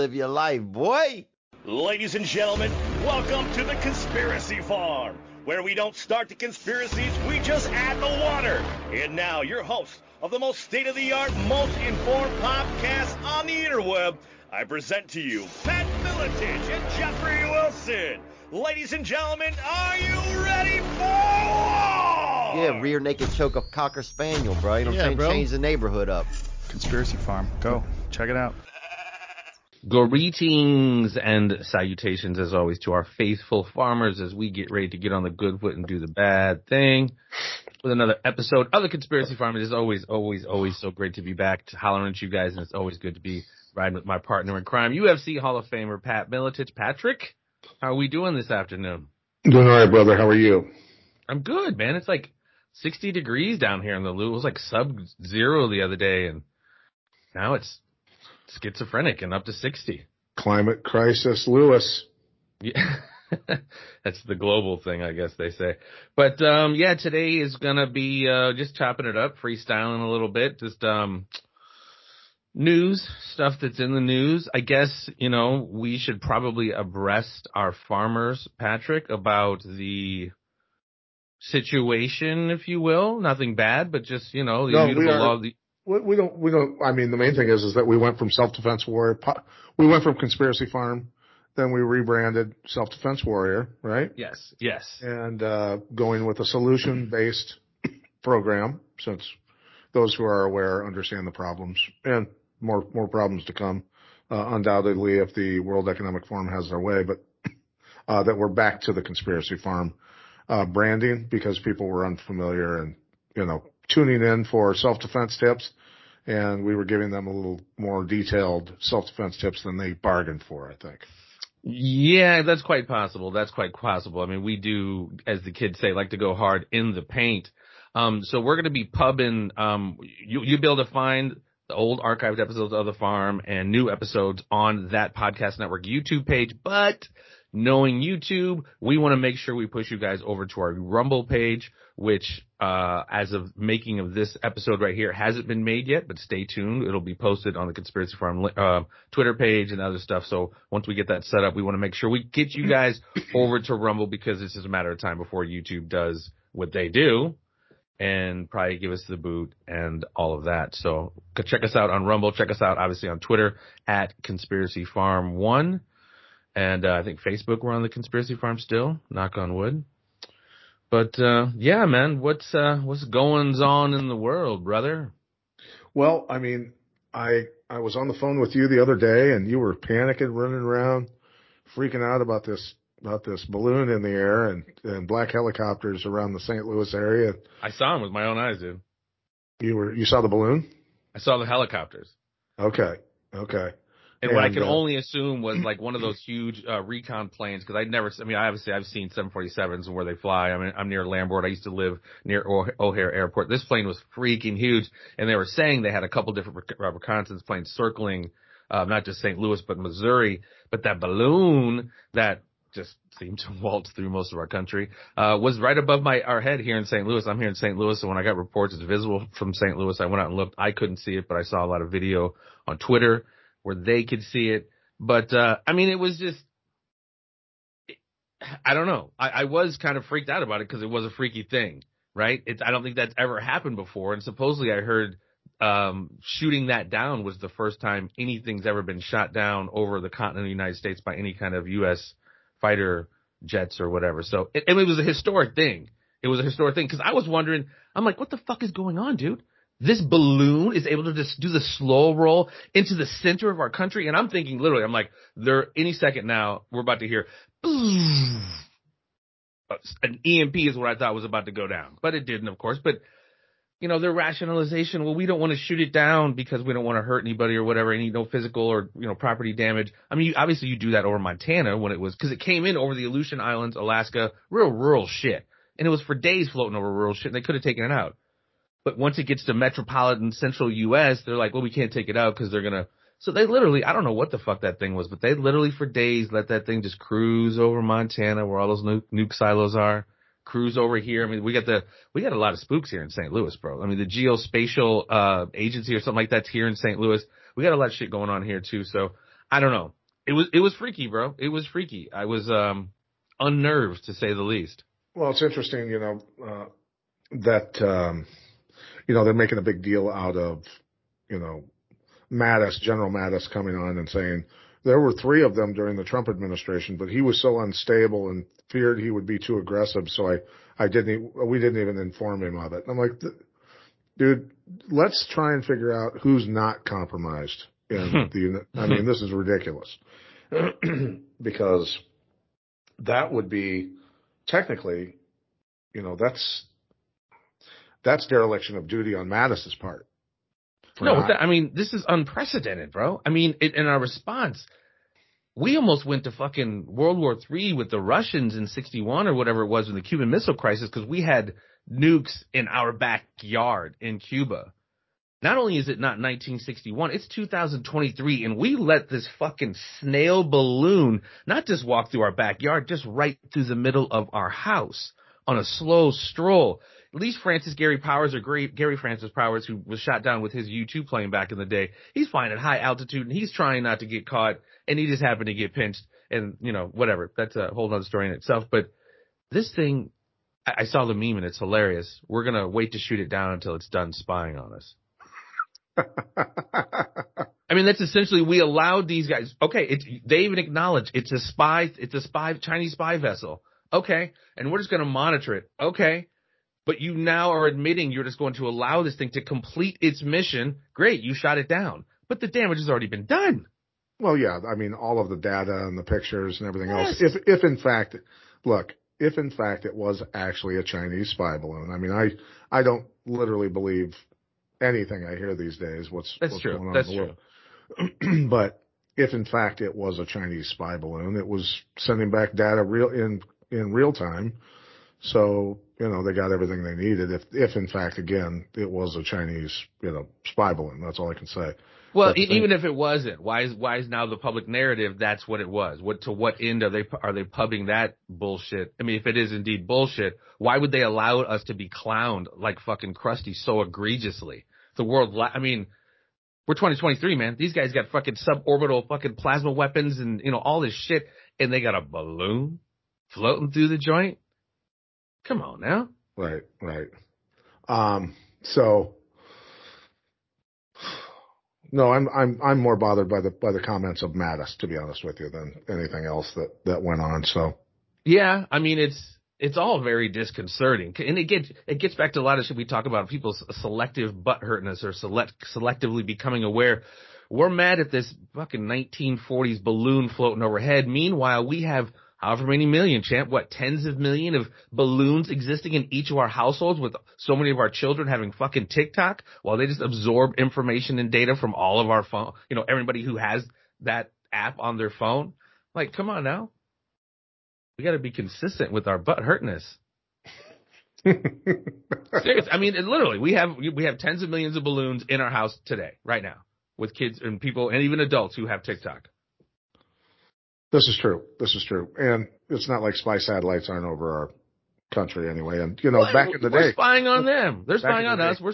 Live your life, boy. Ladies and gentlemen, welcome to the Conspiracy Farm, where we don't start the conspiracies, we just add the water. And now, your host of the most state of the art, most informed podcast on the interweb, I present to you Pat Miletich and Jeffrey Wilson. Ladies and gentlemen, are you ready for war? Yeah, rear naked choke of cocker spaniel, bro. You know what Yeah, I'm saying? bro. Change the neighborhood up. Conspiracy Farm. Go. Check it out. Greetings and salutations as always to our faithful farmers as we get ready to get on the good foot and do the bad thing with another episode of the Conspiracy Farm. It is always, always, always so great to be back to hollering at you guys and it's always good to be riding with my partner in crime, UFC Hall of Famer Pat Miletich. Patrick, how are we doing this afternoon? Doing all right, brother. How are you? I'm good, man. It's like 60 degrees down here in the Lou. It was like sub zero the other day and now it's schizophrenic and up to 60. Climate crisis, Lewis. Yeah. That's the global thing, I guess they say. But um yeah, today is gonna be uh just chopping it up, freestyling a little bit, just um news, stuff that's in the news. I guess, you know, we should probably abreast our farmers, Patrick, about the situation, if you will. Nothing bad, but just, you know, the No, immutable law of the We, don't, we don't, I mean, the main thing is, is that we went from self-defense warrior, we went from conspiracy farm, then we rebranded self-defense warrior, right? Yes, yes. And, uh, going with a solution-based program, since those who are aware understand the problems and more, more problems to come, uh, undoubtedly if the World Economic Forum has their way, but, uh, that we're back to the conspiracy farm, uh, branding because people were unfamiliar and, you know, tuning in for self-defense tips and we were giving them a little more detailed self-defense tips than they bargained for, I think. Yeah, that's quite possible. That's quite possible. I mean, we do, as the kids say, like to go hard in the paint. Um, so we're going to be pubbing, um, you, you'll be able to find the old archived episodes of The Farm and new episodes on that podcast network YouTube page. But knowing YouTube, we want to make sure we push you guys over to our Rumble page, which, uh, as of making of this episode right here hasn't been made yet, but stay tuned. It'll be posted on the Conspiracy Farm, uh, Twitter page and other stuff. So once we get that set up, we want to make sure we get you guys over to Rumble because it's just a matter of time before YouTube does what they do and probably give us the boot and all of that. So check us out on Rumble. Check us out obviously on Twitter at Conspiracy Farm One. And uh, I think Facebook we're on the Conspiracy Farm still. Knock on wood. But uh, yeah, man, what's uh, what's goings on in the world, brother? Well, I mean, I, I was on the phone with you the other day and you were panicking, running around, freaking out about this, about this balloon in the air and, and black helicopters around the St. Louis area. I saw them with my own eyes, dude. You were, you saw the balloon? I saw the helicopters. Okay. Okay. And, what I And, can uh, only assume was like one of those huge uh, recon planes because I'd never. I mean, obviously I've seen 747s and where they fly. I mean, I'm near Lambert. I used to live near O'Hare Airport. This plane was freaking huge, and they were saying they had a couple different rec- uh, reconnaissance planes circling, uh, not just St. Louis but Missouri. But that balloon that just seemed to waltz through most of our country uh, was right above my our head here in St. Louis. I'm here in St. Louis, and when I got reports it's visible from St. Louis, I went out and looked. I couldn't see it, but I saw a lot of video on Twitter where they could see it. But uh I mean, it was just I don't know. I, I was kind of freaked out about it because it was a freaky thing, right? It's I don't think that's ever happened before, and supposedly I heard um shooting that down was the first time anything's ever been shot down over the continent of the United States by any kind of U.S. fighter jets or whatever. So it, it was a historic thing. It was a historic thing because I was wondering. I'm like, what the fuck is going on, dude? This balloon is able to just do the slow roll into the center of our country. And I'm thinking literally, I'm like, there, any second now, we're about to hear, an EMP is what I thought was about to go down, but it didn't, of course. But, you know, their rationalization, well, we don't want to shoot it down because we don't want to hurt anybody or whatever, any, no physical or, you know, property damage. I mean, you, obviously you do that over Montana when it was, cause it came in over the Aleutian Islands, Alaska, real rural shit. And it was for days floating over rural shit and they could have taken it out. But once it gets to metropolitan central U.S., they're like, well, we can't take it out because they're gonna. So they literally, I don't know what the fuck that thing was, but they literally for days let that thing just cruise over Montana where all those nuke, nuke silos are. Cruise over here. I mean, we got the we got a lot of spooks here in St. Louis, bro. I mean, the geospatial uh agency or something like that's here in St. Louis. We got a lot of shit going on here too. So I don't know. It was it was freaky, bro. It was freaky. I was um unnerved to say the least. Well, it's interesting, you know, uh, that um, you know they're making a big deal out of you know Mattis, General Mattis, coming on and saying there were three of them during the Trump administration, but he was so unstable and feared he would be too aggressive, so I I didn't we didn't even inform him of it. And I'm like, dude, let's try and figure out who's not compromised in hmm. the. I mean, this is ridiculous because that would be technically, you know, that's that's dereliction of duty on Mattis's part. No, that, I mean, this is unprecedented, bro. I mean, it, in our response, we almost went to fucking World War III with the Russians in '61 or whatever it was in the Cuban Missile Crisis because we had nukes in our backyard in Cuba. Not only is it not 1961, it's 2023, and we let this fucking snail balloon not just walk through our backyard, just right through the middle of our house on a slow stroll. At least Francis Gary Powers or Gary Francis Powers, who was shot down with his U-2 plane back in the day, he's flying at high altitude and he's trying not to get caught, and he just happened to get pinched, and you know whatever. That's a whole other story in itself. But this thing, I saw the meme and it's hilarious. We're gonna wait to shoot it down until it's done spying on us. I mean, that's essentially we allowed these guys. Okay, it's they even acknowledge it's a spy. It's a spy Chinese spy vessel. Okay, and we're just going to monitor it. Okay, but you now are admitting you're just going to allow this thing to complete its mission. Great, you shot it down, but the damage has already been done. Well, yeah, I mean, all of the data and the pictures and everything yes. else. If, if in fact, look, if in fact it was actually a Chinese spy balloon, I mean, I, I don't literally believe anything I hear these days. What's that's what's true. going on that's in the true. world. but if in fact it was a Chinese spy balloon, it was sending back data real in in real time. So you know they got everything they needed. If if in fact again it was a Chinese you know spy balloon, that's all I can say. Well, e- even if it wasn't, why is why is now the public narrative that's what it was? What to what end are they are they pubbing that bullshit? I mean, if it is indeed bullshit, why would they allow us to be clowned like fucking Krusty so egregiously? The world, la- I mean, we're 2023, man. These guys got fucking suborbital fucking plasma weapons and you know all this shit, and they got a balloon floating through the joint. Come on now. Right, right. Um, so no, I'm I'm I'm more bothered by the by the comments of Mattis, to be honest with you, than anything else that that went on. So yeah, I mean it's it's all very disconcerting, and it gets it gets back to a lot of shit we talk about people's selective butt hurtness or select selectively becoming aware. We're mad at this fucking 1940s balloon floating overhead. Meanwhile, we have however many million, champ, what, tens of million of balloons existing in each of our households with so many of our children having fucking TikTok while they just absorb information and data from all of our phone, you know, everybody who has that app on their phone. Like, come on now. We got to be consistent with our butt hurtness. Serious. I mean, literally, we have we have tens of millions of balloons in our house today, right now, with kids and people and even adults who have TikTok. This is true. This is true. And it's not like spy satellites aren't over our country anyway. And you know, well, back in the day, we're spying on them. They're spying on us. Day, we're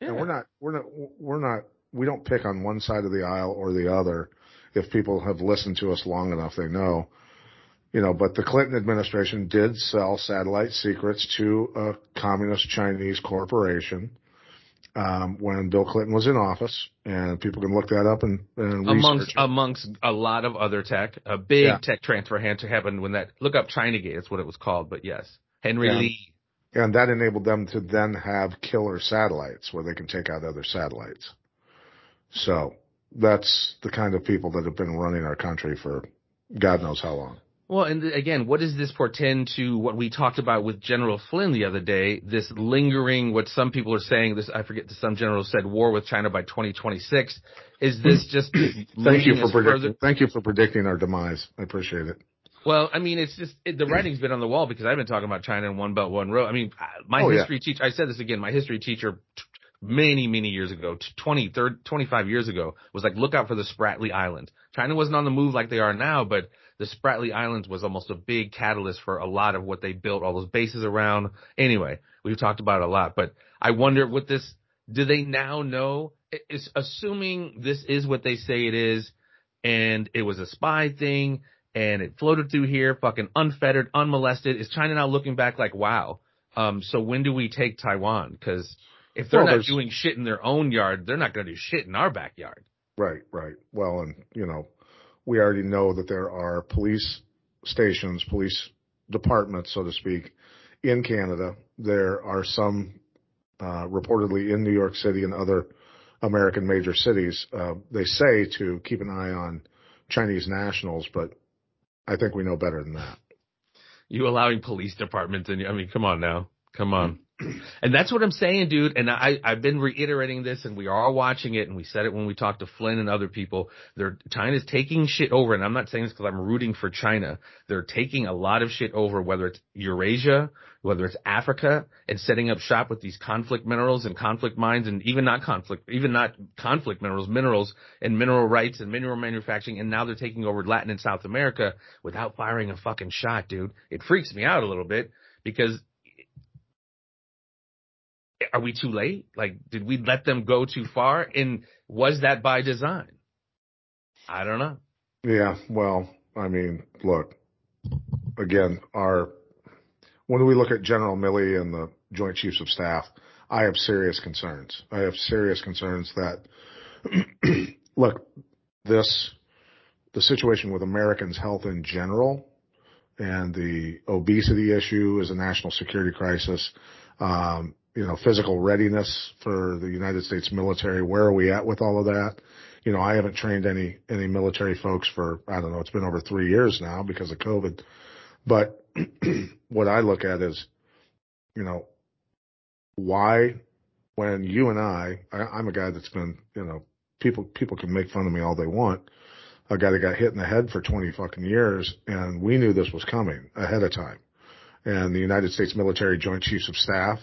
yeah. we're not. We're not. We're not. We don't pick on one side of the aisle or the other. If people have listened to us long enough, they know. You know, but the Clinton administration did sell satellite secrets to a communist Chinese corporation um, when Bill Clinton was in office, and people can look that up and, and amongst it. amongst a lot of other tech, a big yeah. tech transfer had to happen when that look up ChinaGate. That's what it was called, but yes, Henry and, Lee, and that enabled them to then have killer satellites where they can take out other satellites. So that's the kind of people that have been running our country for God knows how long. Well, and again, what does this portend to what we talked about with General Flynn the other day? This lingering, what some people are saying, this I forget, some general said war with China by 2026. Is this mm. just thank you for predicting? Further? Thank you for predicting our demise. I appreciate it. Well, I mean, it's just it, the writing's been on the wall because I've been talking about China and one belt, one road. I mean, my oh, history yeah. teacher, I said this again, my history teacher many, many years ago, 20, 30, 25 years ago, was like, look out for the Spratly Island. China wasn't on the move like they are now, but the Spratly Islands was almost a big catalyst for a lot of what they built all those bases around. Anyway, we've talked about it a lot, but I wonder what this, do they now know? Is assuming this is what they say it is. and it was a spy thing and it floated through here, fucking unfettered, unmolested. Is China now looking back like, wow? Um, so when do we take Taiwan? Because if they're Well, not doing shit in their own yard, they're not going to do shit in our backyard. Right, right. Well, and you know, we already know that there are police stations, police departments, so to speak, in Canada. There are some uh, reportedly in New York City and other American major cities. Uh, they say to keep an eye on Chinese nationals, but I think we know better than that. You allowing police departments in? I mean, come on now, come on. And that's what I'm saying, dude. And I, I've been reiterating this and we are watching it and we said it when we talked to Flynn and other people. They're, China's taking shit over. And I'm not saying this because I'm rooting for China. They're taking a lot of shit over, whether it's Eurasia, whether it's Africa and setting up shop with these conflict minerals and conflict mines and even not conflict, even not conflict minerals, minerals and mineral rights and mineral manufacturing. And now they're taking over Latin and South America without firing a fucking shot, dude. It freaks me out a little bit because are we too late? Like, did we let them go too far? And was that by design? I don't know. Yeah, well, I mean, look, again, our when we look at General Milley and the Joint Chiefs of Staff, I have serious concerns. I have serious concerns that look, this the situation with Americans' health in general and the obesity issue is a national security crisis. Um, you know, physical readiness for the United States military. Where are we at with all of that? You know, I haven't trained any any military folks for I don't know. It's been over three years now because of COVID. But what I look at is, you know, why when you and I, I'm a guy that's been, you know, people people can make fun of me all they want. A guy that got hit in the head for 20 fucking years, and we knew this was coming ahead of time. And the United States Military Joint Chiefs of Staff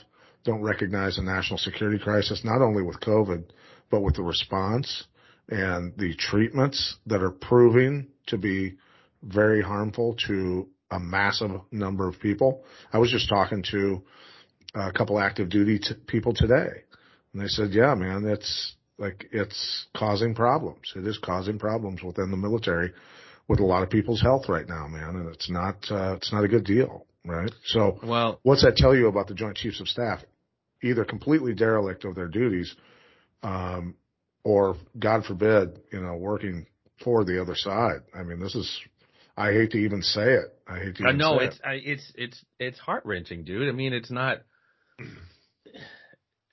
don't recognize a national security crisis, not only with COVID, but with the response and the treatments that are proving to be very harmful to a massive number of people. I was just talking to a couple active duty t- people today and they said, yeah, man, it's like, it's causing problems. It is causing problems within the military with a lot of people's health right now, man. And it's not, uh, it's not a good deal. Right. So Well, what's that tell you about the Joint Chiefs of Staff? Either completely derelict of their duties, um, or God forbid, you know, working for the other side. I mean, this is, I hate to even say it. I hate to I even know say it's I, it's it's it's heart wrenching, dude. I mean, it's not.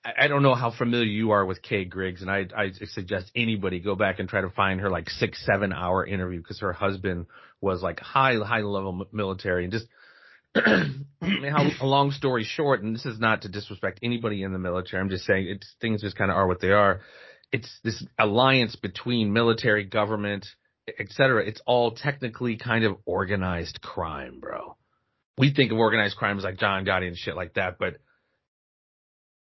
I I don't know how familiar you are with Kay Griggs, and I I suggest anybody go back and try to find her like six seven hour interview because her husband was like high high level military and just. How, a long story short, and this is not to disrespect anybody in the military. I'm just saying it's things just kind of are what they are. It's this alliance between military, government, et cetera. It's all technically kind of organized crime, bro. We think of organized crime as like John Gotti and shit like that, but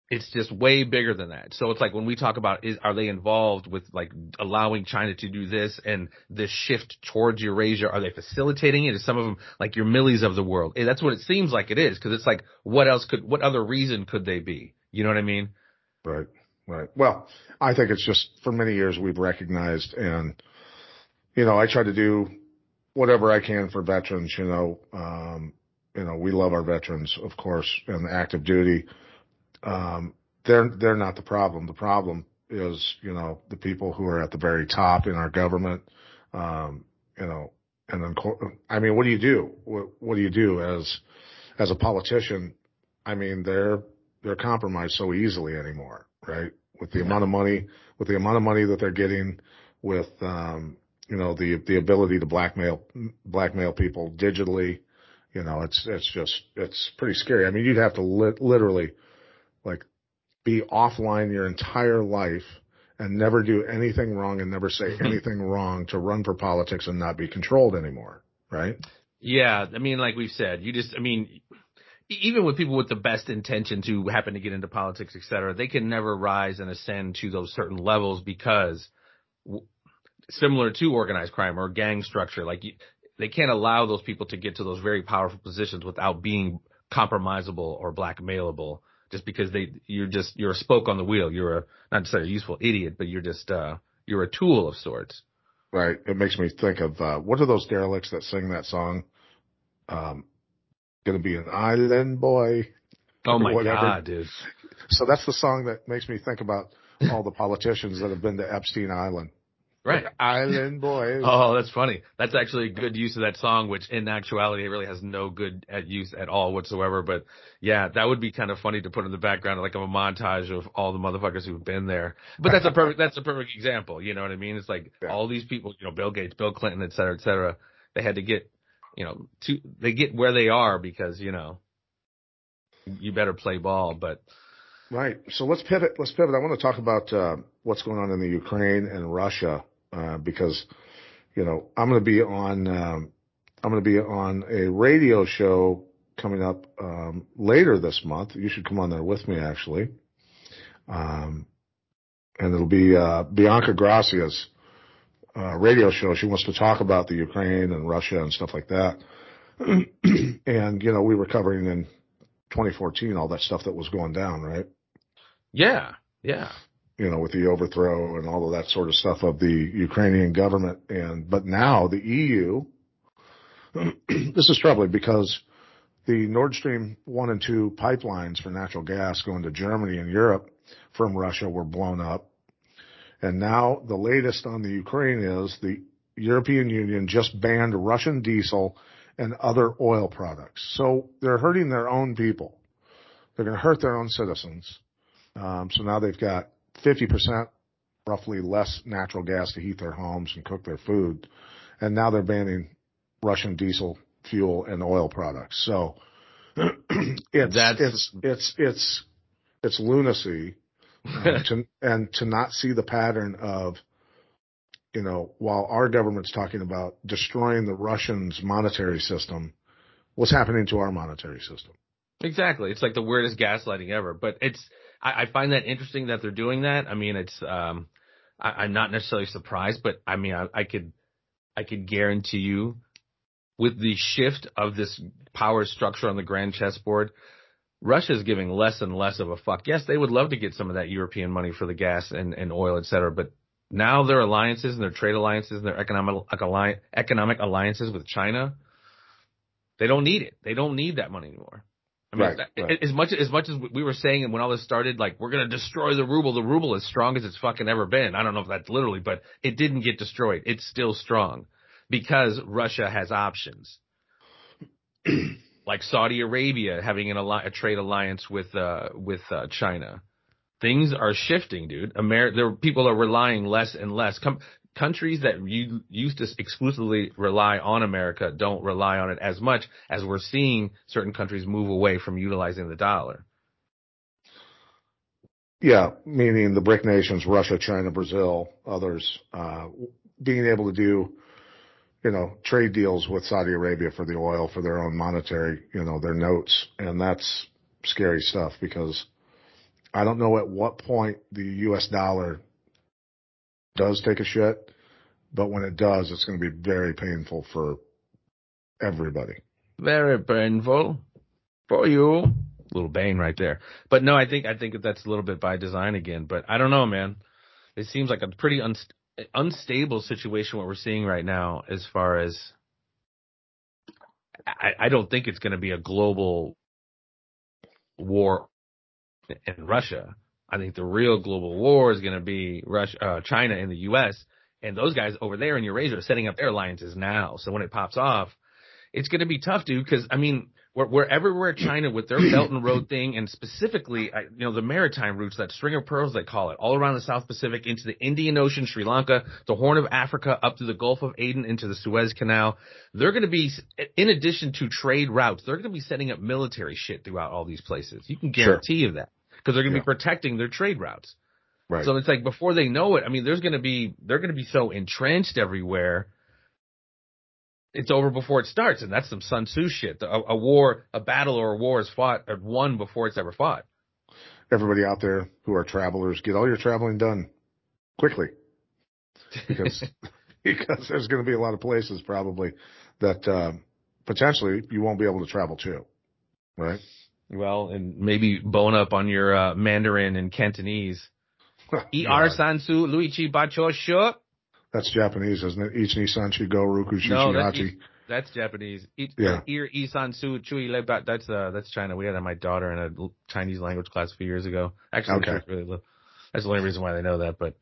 it's just way bigger than that. So it's like when we talk about is are they involved with like allowing China to do this and this shift towards Eurasia? Are they facilitating it? Is some of them like your Milleys of the world? Eh, That's what it seems like it is because it's like what else could what other reason could they be? You know what I mean? Right. Right. Well, I think it's just for many years we've recognized and, you know, I try to do whatever I can for veterans, you know, um, you know, we love our veterans, of course, and active duty. Um, they're, they're not the problem. The problem is, you know, the people who are at the very top in our government, um, you know, and then, I mean, what do you do? What, what do you do as, as a politician? I mean, they're, they're compromised so easily anymore, right? With the amount of money, with the amount of money that they're getting, with um, you know the the ability to blackmail blackmail people digitally, you know, it's it's just it's pretty scary. I mean, you'd have to li- literally like be offline your entire life and never do anything wrong and never say anything wrong to run for politics and not be controlled anymore, right? Yeah, I mean, like we've said, you just, I mean, even with people with the best intentions who happen to get into politics, et cetera, they can never rise and ascend to those certain levels because w- similar to organized crime or gang structure, like you, they can't allow those people to get to those very powerful positions without being compromisable or blackmailable just because they, you're just, you're a spoke on the wheel. You're a, not necessarily a useful idiot, but you're just, uh, you're a tool of sorts. right? It makes me think of uh, what are those derelicts that sing that song? Um, gonna be an island boy. Oh my whatever. god, dude. So that's the song that makes me think about all the politicians that have been to Epstein Island. Right. Island boy. Oh, that's funny. That's actually a good use of that song, which in actuality it really has no good at use at all whatsoever. But yeah, that would be kind of funny to put in the background, like of a montage of all the motherfuckers who've been there. But that's a perfect, that's a perfect example. You know what I mean? It's like Yeah. all these people, you know, Bill Gates, Bill Clinton, et cetera, et cetera. They had to get, you know, to, they get where they are because, you know, you better play ball, but Right. So let's pivot. Let's pivot. I want to talk about uh, what's going on in the Ukraine and Russia uh, because, you know, I'm going to be on. Um, I'm going to be on a radio show coming up um, later this month. You should come on there with me, actually. Um, and it'll be uh, Bianca Gracia's uh, radio show. She wants to talk about the Ukraine and Russia and stuff like that. and you know, we were covering in 2014 all that stuff that was going down, right? yeah, yeah. You know, with the overthrow and all of that sort of stuff of the Ukrainian government. And, but now the EU, this is troubling because the Nord Stream 1 and 2 pipelines for natural gas going to Germany and Europe from Russia were blown up. And now the latest on the Ukraine is the European Union just banned Russian diesel and other oil products. So they're hurting their own people. They're going to hurt their own citizens. Um, so now they've got 50% roughly less natural gas to heat their homes and cook their food. And now they're banning Russian diesel fuel and oil products. So it's, That's- it's, it's, it's, it's lunacy to, and to not see the pattern of, you know, while our government's talking about destroying the Russians' monetary system, what's happening to our monetary system? Exactly. It's like the weirdest gaslighting ever. But it's I, I find that interesting that they're doing that. I mean, it's um I, I'm not necessarily surprised, but I mean I, I could I could guarantee you with the shift of this power structure on the grand chessboard, Russia's giving less and less of a fuck. Yes, they would love to get some of that European money for the gas and, and oil, et cetera, but now their alliances and their trade alliances and their economic economic alliances with China, they don't need it. They don't need that money anymore. I mean, Right, right. as much as much as we were saying when all this started, like we're gonna destroy the ruble. The ruble is strong as it's fucking ever been. I don't know if that's literally, but it didn't get destroyed. It's still strong because Russia has options, like Saudi Arabia having an alli- a trade alliance with uh with uh, China. Things are shifting, dude. Amer- there people are relying less and less. Com- countries that you used to exclusively rely on America don't rely on it as much as we're seeing certain countries move away from utilizing the dollar. Yeah, meaning the BRIC nations, Russia, China, Brazil, others, uh, being able to do, you know, trade deals with Saudi Arabia for the oil for their own monetary, you know, their notes. And that's scary stuff because I don't know at what point the US dollar does take a shit, but when it does, it's going to be very painful for everybody. Very painful for you. Little Bane right there. But no, I think I think that's a little bit by design again. But I don't know, man. It seems like a pretty unst- unstable situation what we're seeing right now as far as I, I don't think it's going to be a global war in Russia. I think the real global war is going to be Russia, uh, China and the U.S. And those guys over there in Eurasia are setting up their alliances now. So when it pops off, it's going to be tough, dude. Because I mean, we're, we're everywhere China with their Belt and Road thing, and specifically, I, you know, the maritime routes, that string of pearls they call it, all around the South Pacific into the Indian Ocean, Sri Lanka, the Horn of Africa, up to the Gulf of Aden, into the Suez Canal. They're going to be, in addition to trade routes, they're going to be setting up military shit throughout all these places. You can Sure. guarantee you that because they're going to Yeah. be protecting their trade routes. Right. So it's like before they know it, I mean, there's going to be they're going to be so entrenched everywhere. It's over before it starts, and that's some Sun Tzu shit. A, a war, a battle, or a war is fought or won before it's ever fought. Everybody out there who are travelers, get all your traveling done quickly. because because there's going to be a lot of places probably that uh, potentially you won't be able to travel to, right? Well, and maybe bone up on your uh, Mandarin and Cantonese. Er Yeah. San Su Luigi Bacho Shu. That's Japanese, isn't it? Ichi Sanchi Go Roku No, that's Shishihachi. That's Japanese. Eat, Yeah. Ir Isan Su Chui Le Ba- That's uh that's China. We had my daughter in a Chinese language class a few years ago. Actually, Okay. really little. That's the only reason why they know that. But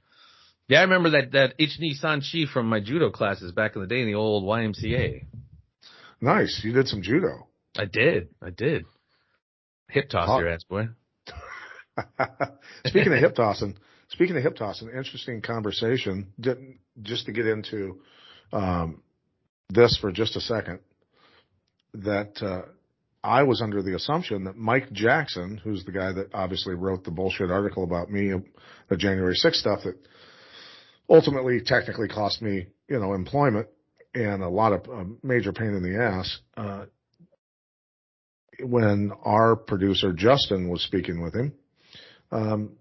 yeah, I remember that that Ichni San Chi from my judo classes back in the day in the old YMCA. Nice. You did some judo. I did. I did. Hip toss your ass, boy. speaking of hip tossing, speaking of hip tossing, interesting conversation. Didn't just to get into um, this for just a second. That uh, I was under the assumption that Mike Jackson, who's the guy that obviously wrote the bullshit article about me, the January 6th stuff that ultimately technically cost me, you know, employment and a lot of uh, major pain in the ass. Uh, when our producer Justin was speaking with him, um,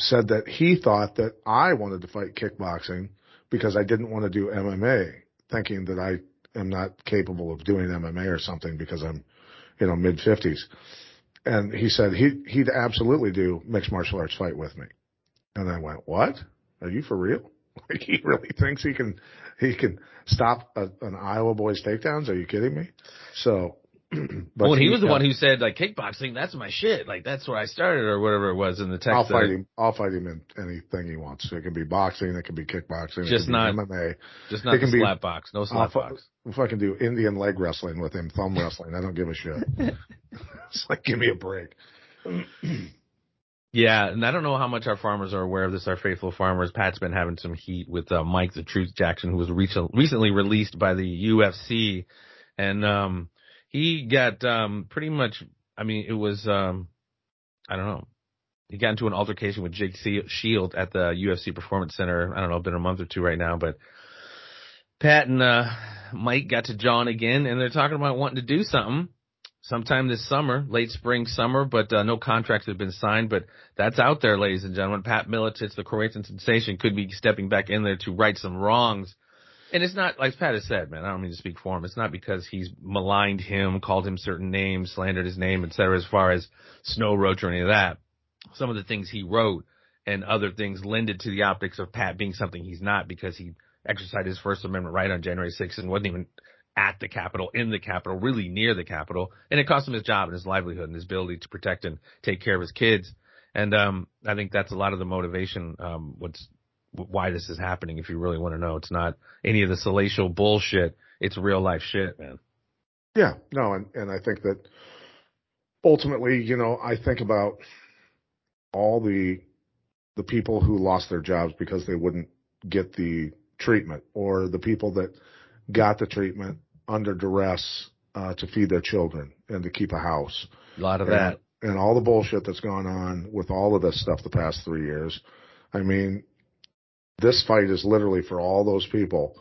said that he thought that I wanted to fight kickboxing because I didn't want to do MMA, thinking that I am not capable of doing MMA or something because I'm, you know, mid fifties. And he said he he'd absolutely do mixed martial arts fight with me. And I went, what? Are you for real? Like he really thinks he can he can stop a, an Iowa boy's takedowns? Are you kidding me? So, well, and he was the uh, one who said like kickboxing, that's my shit. Like that's where I started or whatever it was in the text. I'll that- fight him. I'll fight him in anything he wants. It can be boxing. It can be kickboxing. it Just can not- be MMA. Just It not the can be- slap box. No I'll slap fu- box. if I can do Indian leg wrestling with him, thumb wrestling, I don't give a shit. it's like, give me a break. Yeah, and I don't know how much our farmers are aware of this. Our faithful farmers. Pat's been having some heat with uh, Mike the Truth Jackson, who was recent, recently released by the UFC, and um, he got um, pretty much. I mean, it was um, I don't know. He got into an altercation with Jake Shield at the UFC Performance Center. I don't know, been a month or two right now, but Pat and uh, Mike got to John again, and they're talking about wanting to do something sometime this summer, late spring, summer, but uh, no contracts have been signed. But that's out there, ladies and gentlemen. Pat Miletich, the Croatian sensation, could be stepping back in there to right some wrongs. And it's not, like Pat has said, man, I don't mean to speak for him. It's not because he's maligned him, called him certain names, slandered his name, et cetera, as far as Snow Roach or any of that. Some of the things he wrote and other things lended to the optics of Pat being something he's not because he exercised his First Amendment right on January 6th and wasn't even at the Capitol, in the Capitol, really near the Capitol. And it cost him his job and his livelihood and his ability to protect and take care of his kids. And um, I think that's a lot of the motivation, um, what's why this is happening. If you really want to know, it's not any of the salacious bullshit. It's real life shit, man. Yeah, no, and, and I think that ultimately, you know, I think about all the the people who lost their jobs because they wouldn't get the treatment, or the people that got the treatment under duress uh, to feed their children and to keep a house. A lot of and, that. and all the bullshit that's gone on with all of this stuff the past three years. I mean, this fight is literally for all those people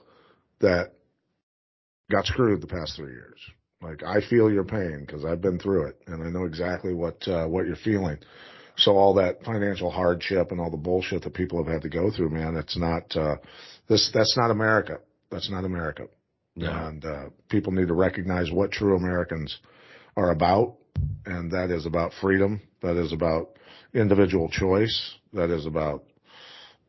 that got screwed the past three years. Like I feel your pain because I've been through it and I know exactly what uh, what you're feeling. So all that financial hardship and all the bullshit that people have had to go through, man, it's not uh, this. That's not America. That's not America. No. And uh, people need to recognize what true Americans are about, and that is about freedom. That is about individual choice. That is about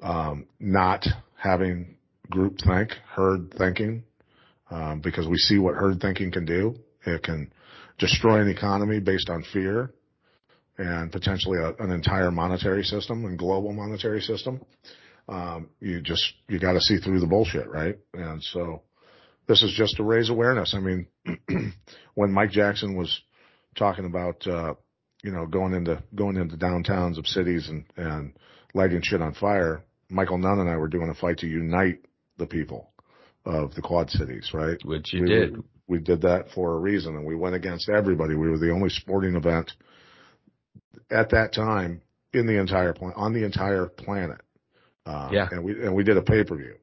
um, not having group think, herd thinking, um, because we see what herd thinking can do. It can destroy an economy based on fear and potentially a, an entire monetary system and global monetary system. Um, you just, you got to see through the bullshit, right? And so this is just to raise awareness. I mean, when Mike Jackson was talking about, uh, you know, going into, going into downtowns of cities and, and lighting shit on fire, Michael Nunn and I were doing a fight to unite the people of the Quad Cities, right? Which you we, did. We, did that for a reason, and we went against everybody. We were the only sporting event at that time in the entire plan on the entire planet. Uh, Yeah. and we and we did a pay per view.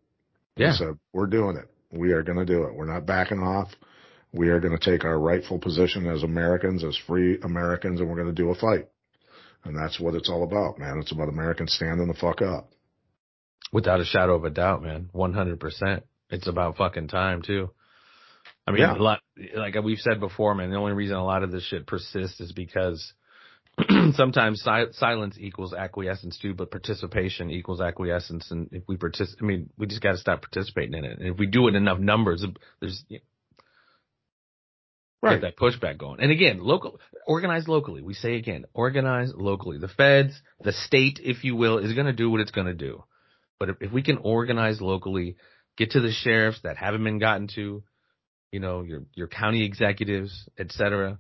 Yeah. We said we're doing it. We are going to do it. We're not backing off. We are going to take our rightful position as Americans, as free Americans, and we're going to do a fight. And that's what it's all about, man. It's about Americans standing the fuck up. Without a shadow of a doubt, man. 100%. It's about fucking time, too. I mean, Yeah. a lot, like we've said before, man, the only reason a lot of this shit persists is because sometimes si- silence equals acquiescence too, but participation equals acquiescence. And if we participate, I mean, we just got to stop participating in it. And if we do it in enough numbers, there's you know, Right. get that pushback going. And again, local, organize locally. We say again, organize locally. The feds, the state, if you will, is going to do what it's going to do. But if, if we can organize locally, get to the sheriffs that haven't been gotten to, you know, your your county executives, et cetera.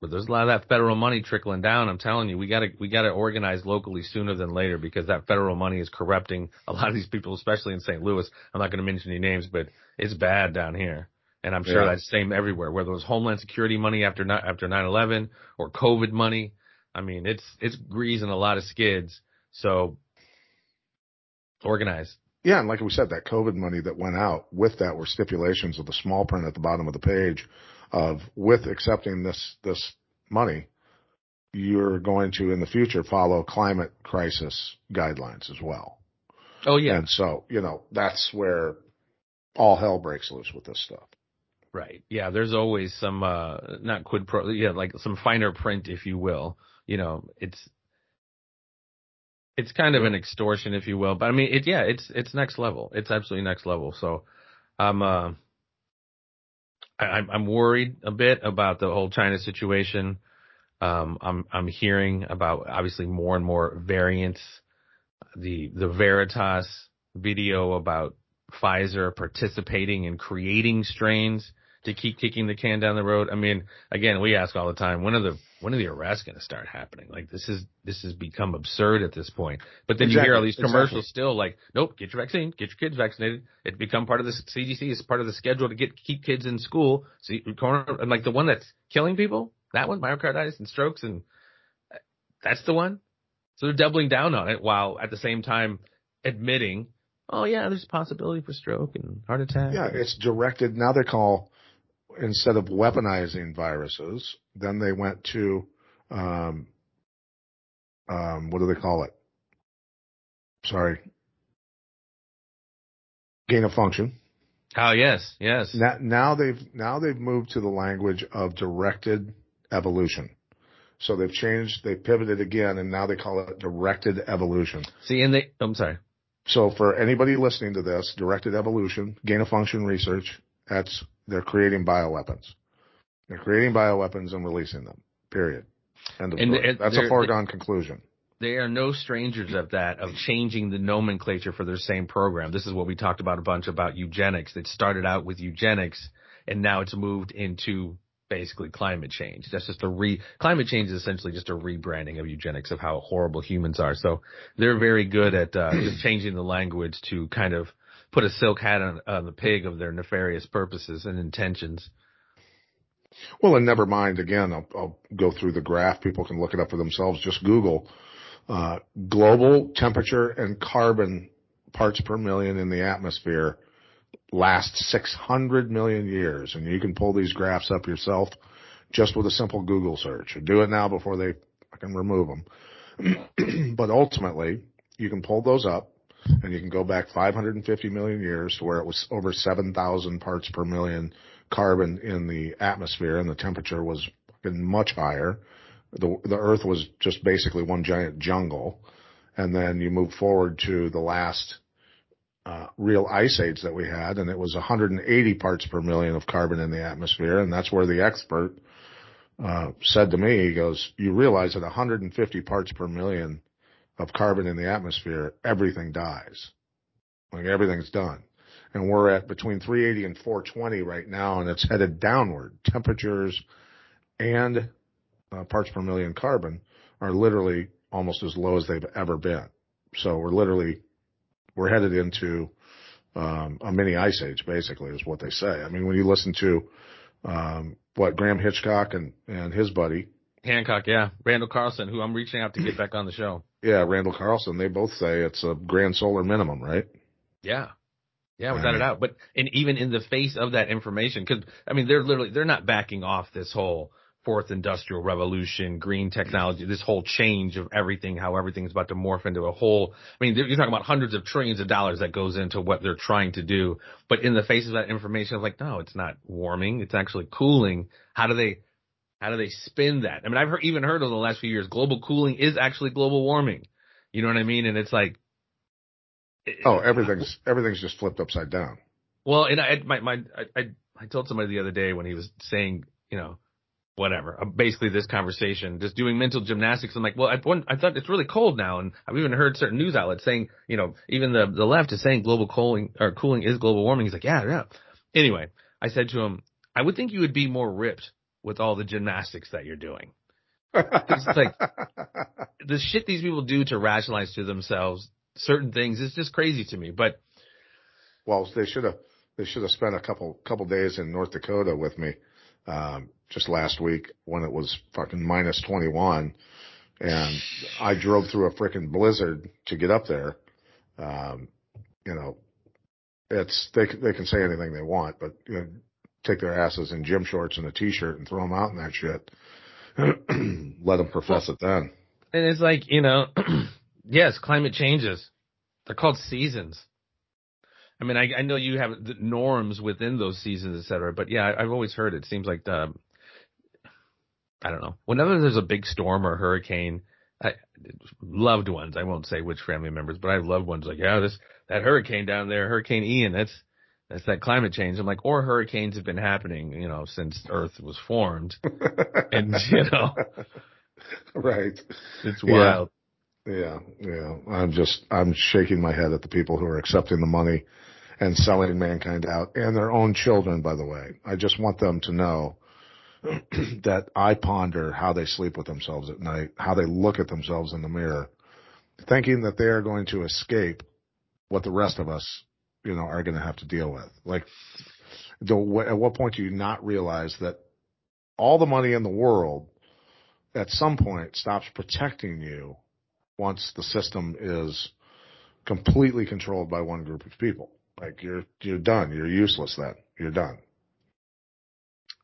But there's a lot of that federal money trickling down. I'm telling you, we gotta we gotta organize locally sooner than later because that federal money is corrupting a lot of these people, especially in St. Louis. I'm not going to mention any names, but it's bad down here, and I'm sure Yeah. that's the same everywhere. Whether it was Homeland Security money after after 9/11 or COVID money, I mean, it's it's greasing a lot of skids. So organize. Yeah, and like we said, that COVID money that went out with that were stipulations of the small print at the bottom of the page of with accepting this this money, you're going to in the future follow climate crisis guidelines as well. Oh yeah, And so, you know, that's where all hell breaks loose with this stuff. Right. Yeah, there's always some uh not quid pro yeah, like some finer print if you will. You know, it's it's kind of an extortion if you will, but I mean it yeah, it's it's next level. It's absolutely next level. So I'm uh I I'm worried a bit about the whole China situation. Um I'm I'm hearing about obviously more and more variants. The the Veritas video about Pfizer participating in creating strains to keep kicking the can down the road. I mean, again, we ask all the time, when are the when are the arrests going to start happening? Like this is this has become absurd at this point. But then you hear all these commercials exactly. still like, nope, get your vaccine, get your kids vaccinated. It become part of the CDC. It's part of the schedule to get keep kids in school. See, corona- and like the one that's killing people, that one, myocarditis and strokes, and uh, that's the one. So they're doubling down on it while at the same time admitting, oh yeah, there's a possibility for stroke and heart attack. Yeah, it's directed. Now they call instead of weaponizing viruses, then they went to um, um, what do they call it? Sorry, gain of function. Oh yes, yes. Now, now they've now they've moved to the language of directed evolution. So they've changed, they pivoted again, and now they call it directed evolution. See, and they, I'm sorry. So for anybody listening to this, directed evolution, gain of function research, that's they're creating bioweapons. They're creating bioweapons and releasing them. Period. End of And they're- That's a foregone conclusion. They are no strangers of that, of changing the nomenclature for their same program. This is what we talked about a bunch about eugenics. It started out with eugenics and now it's moved into basically climate change. That's just a re, climate change is essentially just a rebranding of eugenics of how horrible humans are. So they're very good at, uh, just changing the language to kind of put a silk hat on, on the pig of their nefarious purposes and intentions. Well, and never mind. Again, I'll, I'll go through the graph. People can look it up for themselves. Just Google uh, global temperature and carbon parts per million in the atmosphere last 600 million years, and you can pull these graphs up yourself just with a simple Google search. Do it now before they can remove them. but ultimately, you can pull those up and you can go back 550 million years to where it was over 7,000 parts per million carbon in the atmosphere and the temperature was much higher. The, the earth was just basically one giant jungle. And then you move forward to the last uh, real ice age that we had, and it was 180 parts per million of carbon in the atmosphere. And that's where the expert uh, said to me, he goes, you realize that 150 parts per million of carbon in the atmosphere, everything dies. Like everything's done. And we're at between 380 and 420 right now, and it's headed downward. Temperatures and uh, parts per million carbon are literally almost as low as they've ever been. So we're literally we're headed into um, a mini ice age, basically, is what they say. I mean, when you listen to um, what Graham Hitchcock and and his buddy, Hancock, yeah. Randall Carlson, who I'm reaching out to get back on the show. yeah, Randall Carlson, they both say it's a grand solar minimum, right? Yeah. Yeah, without a doubt. But and even in the face of that information, because I mean, they're literally they're not backing off this whole fourth industrial revolution, green technology, this whole change of everything, how everything's about to morph into a whole. I mean, you're talking about hundreds of trillions of dollars that goes into what they're trying to do. But in the face of that information, it's like, no, it's not warming. It's actually cooling. How do they? How do they spin that? I mean, I've heard, even heard over the last few years, global cooling is actually global warming. You know what I mean? And it's like, Oh, everything's everything's just flipped upside down. Well, and I, my, my, I, I- I told somebody the other day when he was saying, you know, whatever, uh, basically this conversation, just doing mental gymnastics. I'm like, well, I, one, I thought it's really cold now. And I've even heard certain news outlets saying, you know, even the, the left is saying global cooling or cooling is global warming. He's like, yeah, yeah. Anyway, I said to him, I would think you would be more ripped with all the gymnastics that you're doing. It's like the shit these people do to rationalize to themselves certain things is just crazy to me. But well, they should have they should have spent a couple couple days in North Dakota with me um, just last week when it was fucking minus 21, and I drove through a freaking blizzard to get up there. Um, you know, it's they can- they can say anything they want, but you know, take their asses in gym shorts and a t-shirt and throw them out in that shit. Let them profess it then. And it's like, you know, yes, climate changes. They're called seasons. I mean, I, I know you have the norms within those seasons, et cetera, but yeah, I, I've always heard it seems like the, I don't know, whenever there's a big storm or hurricane, I, loved ones, I won't say which family members, but I have loved ones like, yeah, this, that hurricane down there, Hurricane Ian, that's, that's that climate change. I'm like, or hurricanes have been happening, you know, since Earth was formed. And, you know, right. it's Yeah. wild. Yeah, yeah. I'm just I'm shaking my head at the people who are accepting the money and selling mankind out and their own children, by the way. I just want them to know that I ponder how they sleep with themselves at night, how they look at themselves in the mirror, thinking that they are going to escape what the rest of us, you know, are going to have to deal with. Like, do, at what point do you not realize that all the money in the world at some point stops protecting you once the system is completely controlled by one group of people. Like you're you're done. You're useless then. You're done.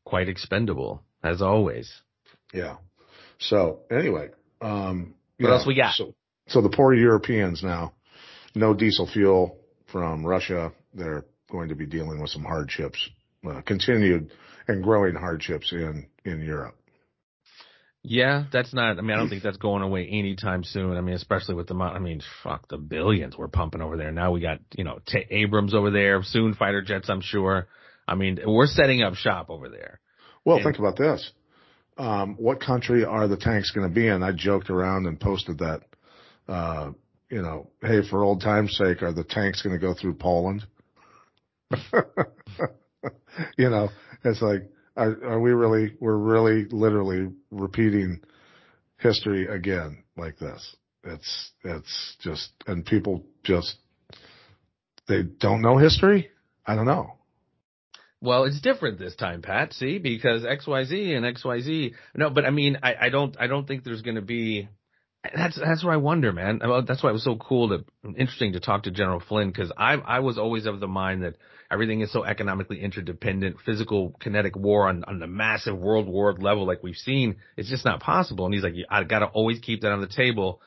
Quite expendable, as always. Yeah. So anyway, um What yeah, else we got? So, so the poor Europeans now, no diesel fuel from Russia. They're going to be dealing with some hardships, uh, continued and growing hardships in in Europe. Yeah, that's not. I mean, I don't think that's going away anytime soon. I mean, especially with the amount. I mean, fuck the billions we're pumping over there. Now we got you know t- Abrams over there, soon fighter jets. I'm sure. I mean, we're setting up shop over there. Well, And- think about this. Um, what country are the tanks going to be in? I joked around and posted that. Uh, you know, hey, for old time's sake, are the tanks going to go through Poland? you know, it's like, are, are we really? We're really, literally repeating history again like this. It's it's just, and people just they don't know history. I don't know. Well, it's different this time, Pat. See, because X Y Z and X Y Z. No, but I mean, I, I don't. I don't think there's going to be. That's that's where I wonder, man. That's why it was so cool to interesting to talk to General Flynn because I I was always of the mind that everything is so economically interdependent. Physical kinetic war on on the massive world war level like we've seen, it's just not possible. And he's like, I got to always keep that on the table.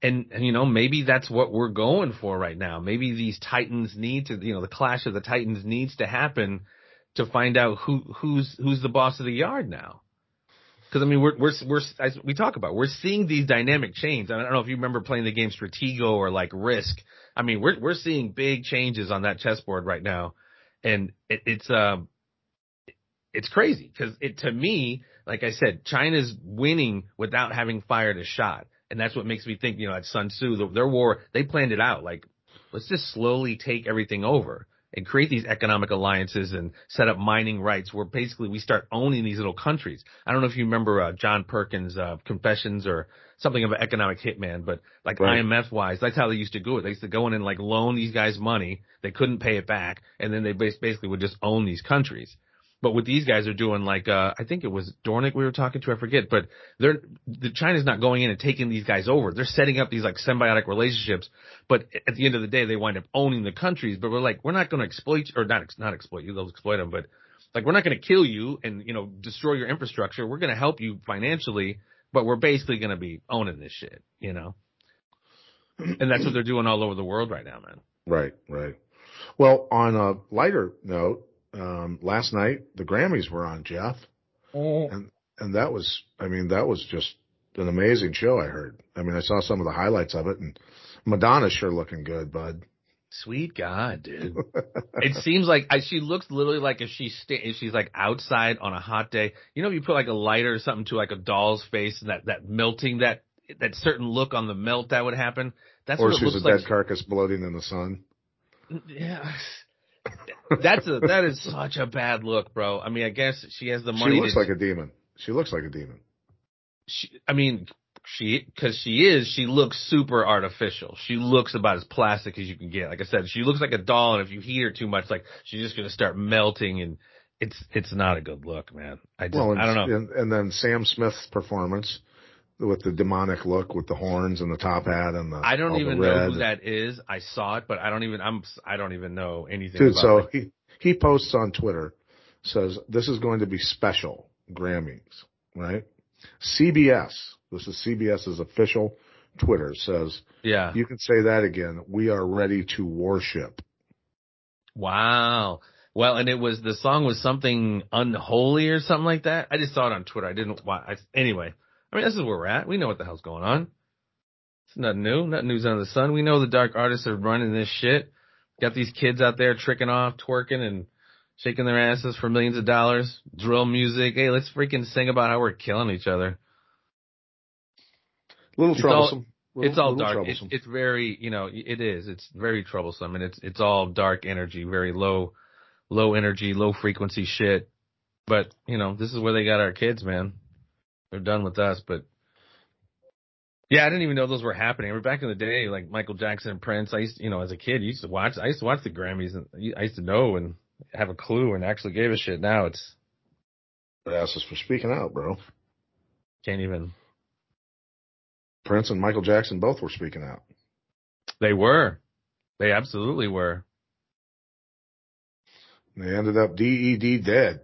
And, and you know maybe that's what we're going for right now. Maybe these titans need to you know the clash of the titans needs to happen to find out who who's who's the boss of the yard now. Because I mean, we're we're we're as we talk about, we're seeing these dynamic changes. I don't know if you remember playing the game Stratego or like Risk. I mean, we're we're seeing big changes on that chessboard right now, and it, it's um, it's crazy because it to me, like I said, China's winning without having fired a shot, and that's what makes me think. You know, at Sun Tzu, the, their war, they planned it out. Like, let's just slowly take everything over and create these economic alliances and set up mining rights where basically we start owning these little countries. I don't know if you remember uh, John Perkins' uh, Confessions or something of an economic hitman, but like Right. IMF wise, that's how they used to do it. They used to go in and like loan these guys money. They couldn't pay it back, and then they basically would just own these countries. But what these guys are doing, like uh, I think it was Dornick we were talking to, I forget, but they're the China's not going in and taking these guys over. They're setting up these like symbiotic relationships. But at the end of the day, they wind up owning the countries. But we're like, we're not going to exploit or not not exploit you. They'll exploit them, but like we're not going to kill you and you know destroy your infrastructure. We're going to help you financially, but we're basically going to be owning this shit, you know. And that's what they're doing all over the world right now, man. Right, right. Well, on a lighter note, um, last night the Grammys were on, Jeff, and and that was, I mean, that was just an amazing show. I heard. I mean, I saw some of the highlights of it, and Madonna's sure looking good, bud. Sweet God, dude. it seems like I, she looks literally like if she's sta- if she's like outside on a hot day. You know, if you put like a lighter or something to like a doll's face and that that melting that that certain look on the melt that would happen. That's or what it she's looks a like. dead carcass bloating in the sun. Yeah. That's a that is such a bad look, bro. I mean, I guess she has the money. She looks to, like a demon. She looks like a demon. she, I mean, she because she is. She looks super artificial. She looks about as plastic as you can get. Like I said, she looks like a doll, and if you heat her too much, like she's just gonna start melting, and it's it's not a good look, man. I just Well, and, I don't know. And, and then Sam Smith's performance with the demonic look, with the horns and the top hat and the I don't even know who that is. I saw it, but I don't even I'm I don't even know anything Dude, about so it. he he posts on Twitter says this is going to be special Grammys, right? CBS, this is CBS's official Twitter says Yeah. you can say that again. We are ready to worship. Wow. Well, and it was the song was something unholy or something like that. I just saw it on Twitter. I didn't. Why? I, anyway, I mean, this is where we're at. We know what the hell's going on. It's nothing new. Nothing news under the sun. We know the dark artists are running this shit. Got these kids out there tricking off, twerking, and shaking their asses for millions of dollars. Drill music. Hey, let's freaking sing about how we're killing each other. A little It's all- troublesome. Little- it's all dark. It's, it's very, you know, it is. It's very troublesome, and it's it's all dark energy, very low, low energy, low frequency shit. But you know, this is where they got our kids, man. They're done with us, but yeah, I didn't even know those were happening. I mean, back in the day, like Michael Jackson and Prince, I used, you know, as a kid, you used to watch. I used to watch the Grammys, and I used to know and have a clue and actually gave a shit. Now it's asses for speaking out, bro. can't even. Prince and Michael Jackson both were speaking out. They were, they absolutely were. They ended up DED dead.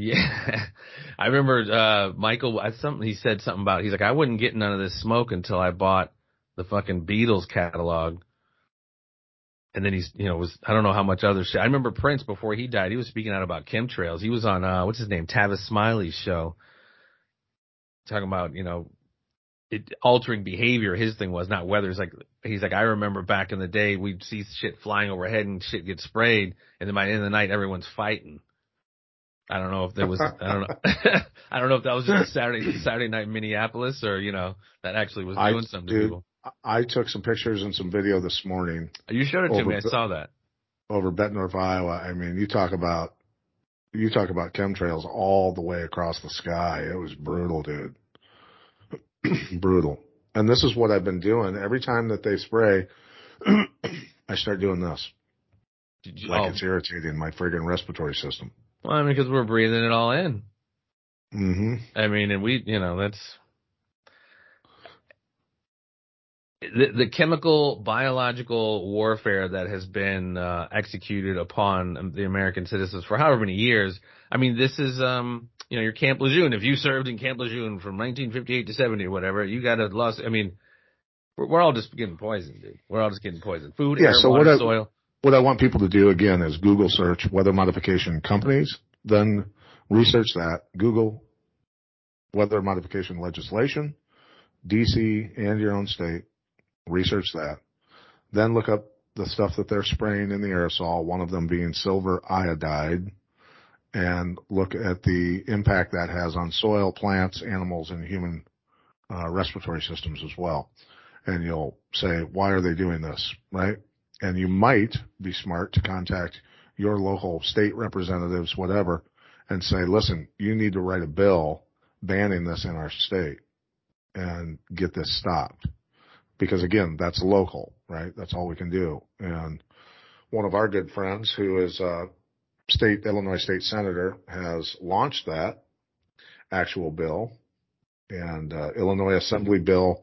Yeah, I remember uh Michael. I something he said something about. He's like, I wouldn't get none of this smoke until I bought the fucking Beatles catalog. And then he's, you know, was I don't know how much other shit. I remember Prince before he died. He was speaking out about chemtrails. He was on uh what's his name, Tavis Smiley's show, talking about you know, it altering behavior. His thing was not weather. It's like he's like I remember back in the day we'd see shit flying overhead and shit get sprayed, and then by the end of the night everyone's fighting. I don't know if there was. I don't know. I don't know if that was just a Saturday Saturday night in Minneapolis or you know that actually was I- doing something to dude, people. I took some pictures and some video this morning You showed it to me. I saw that. over Bettendorf, Iowa. I mean, you talk about you talk about chemtrails all the way across the sky. It was brutal, dude. brutal. And this is what I've been doing every time that they spray. I start doing this, Did you, like oh, it's irritating my friggin' respiratory system. Well, I mean, because we're breathing it all in. hmm I mean, and we, you know, that's the, the chemical biological warfare that has been uh, executed upon the American citizens for however many years. I mean, this is, um, you know, your Camp Lejeune. If you served in Camp Lejeune from 1958 to 70 or whatever, you got a loss. I mean, we're, we're all just getting poisoned, dude. We're all just getting poisoned. Food, Yeah, air, so water, I- soil. What I want people to do again is Google search weather modification companies, then research that. Google weather modification legislation, DC and your own state. Research that. Then look up the stuff that they're spraying in the aerosol, one of them being silver iodide, and look at the impact that has on soil, plants, animals, and human uh, respiratory systems as well. And you'll say, why are they doing this? Right? And you might be smart to contact your local state representatives, whatever, and say, listen, you need to write a bill banning this in our state and get this stopped. Because again, that's local, right? That's all we can do. And one of our good friends who is a state, Illinois state senator has launched that actual bill and uh, Illinois Assembly Bill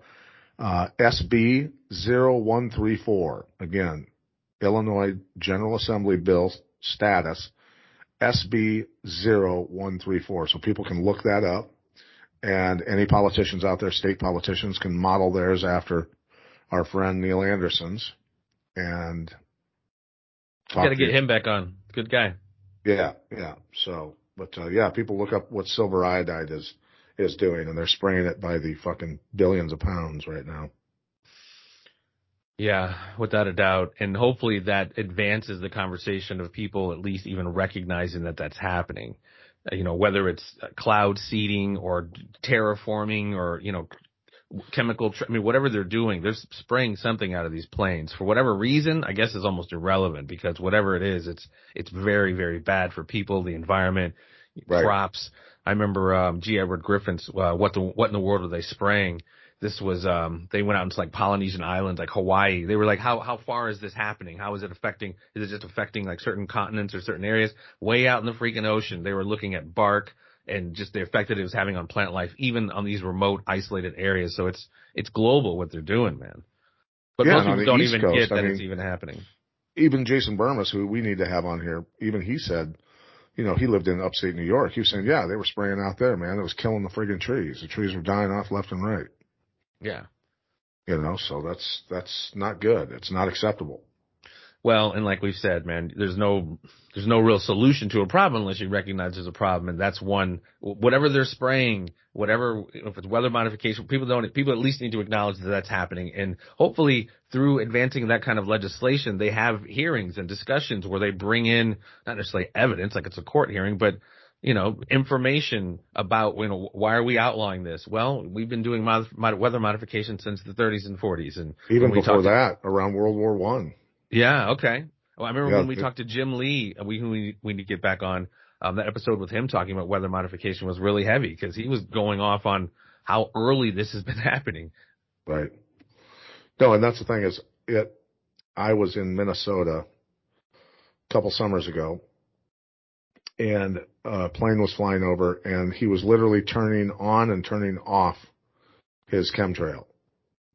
SB 0134. Again, Illinois General Assembly Bill status SB 0134. So people can look that up and any politicians out there, state politicians can model theirs after our friend Neil Anderson's and Got to get him back on. Good guy. yeah, yeah. So, but uh, yeah, people look up what silver iodide is is doing, and they're spraying it by the fucking billions of pounds right now. Yeah, without a doubt. And hopefully that advances the conversation of people at least even recognizing that that's happening. You know, whether it's cloud seeding or terraforming or, you know, chemical, tr- I mean, whatever they're doing, they're spraying something out of these planes for whatever reason. I guess is almost irrelevant because whatever it is, it's, it's very, very bad for people, the environment, Right. crops. I remember, um, G. Edward Griffin's, uh, what the, what in the world are they spraying? This was, um, they went out into like Polynesian islands, like Hawaii. They were like, how, how far is this happening? How is it affecting, is it just affecting like certain continents or certain areas? Way out in the freaking ocean, they were looking at bark and just the effect that it was having on plant life, even on these remote, isolated areas. So it's, it's global what they're doing, man. But Yeah, most people don't East even Coast, get I that mean- it's even happening. Even Jason Bermas, who we need to have on here, even he said, you know, he lived in upstate New York. He was saying, yeah, they were spraying out there, man. It was killing the friggin' trees. The trees were dying off left and right. Yeah. You know, so that's that's not good. It's not acceptable. Well, and like we've said, man, there's no there's no real solution to a problem unless you recognize there's a problem, and that's one. Whatever they're spraying, whatever if it's weather modification, people don't people at least need to acknowledge that that's happening, and hopefully through advancing that kind of legislation, they have hearings and discussions where they bring in not necessarily evidence like it's a court hearing, but you know information about you know why are we outlawing this? Well, we've been doing mod, mod, weather modification since the 30s and 40s, and Even before that, around World War One. Yeah. Okay. Well, I remember Yeah, when we it- talked to Jim Lee. uh, We we we need to get back on um, that episode with him talking about weather modification was really heavy because he was going off on how early this has been happening. Right. No, and that's the thing is it I was in Minnesota a couple summers ago and a plane was flying over and he was literally turning on and turning off his chemtrail.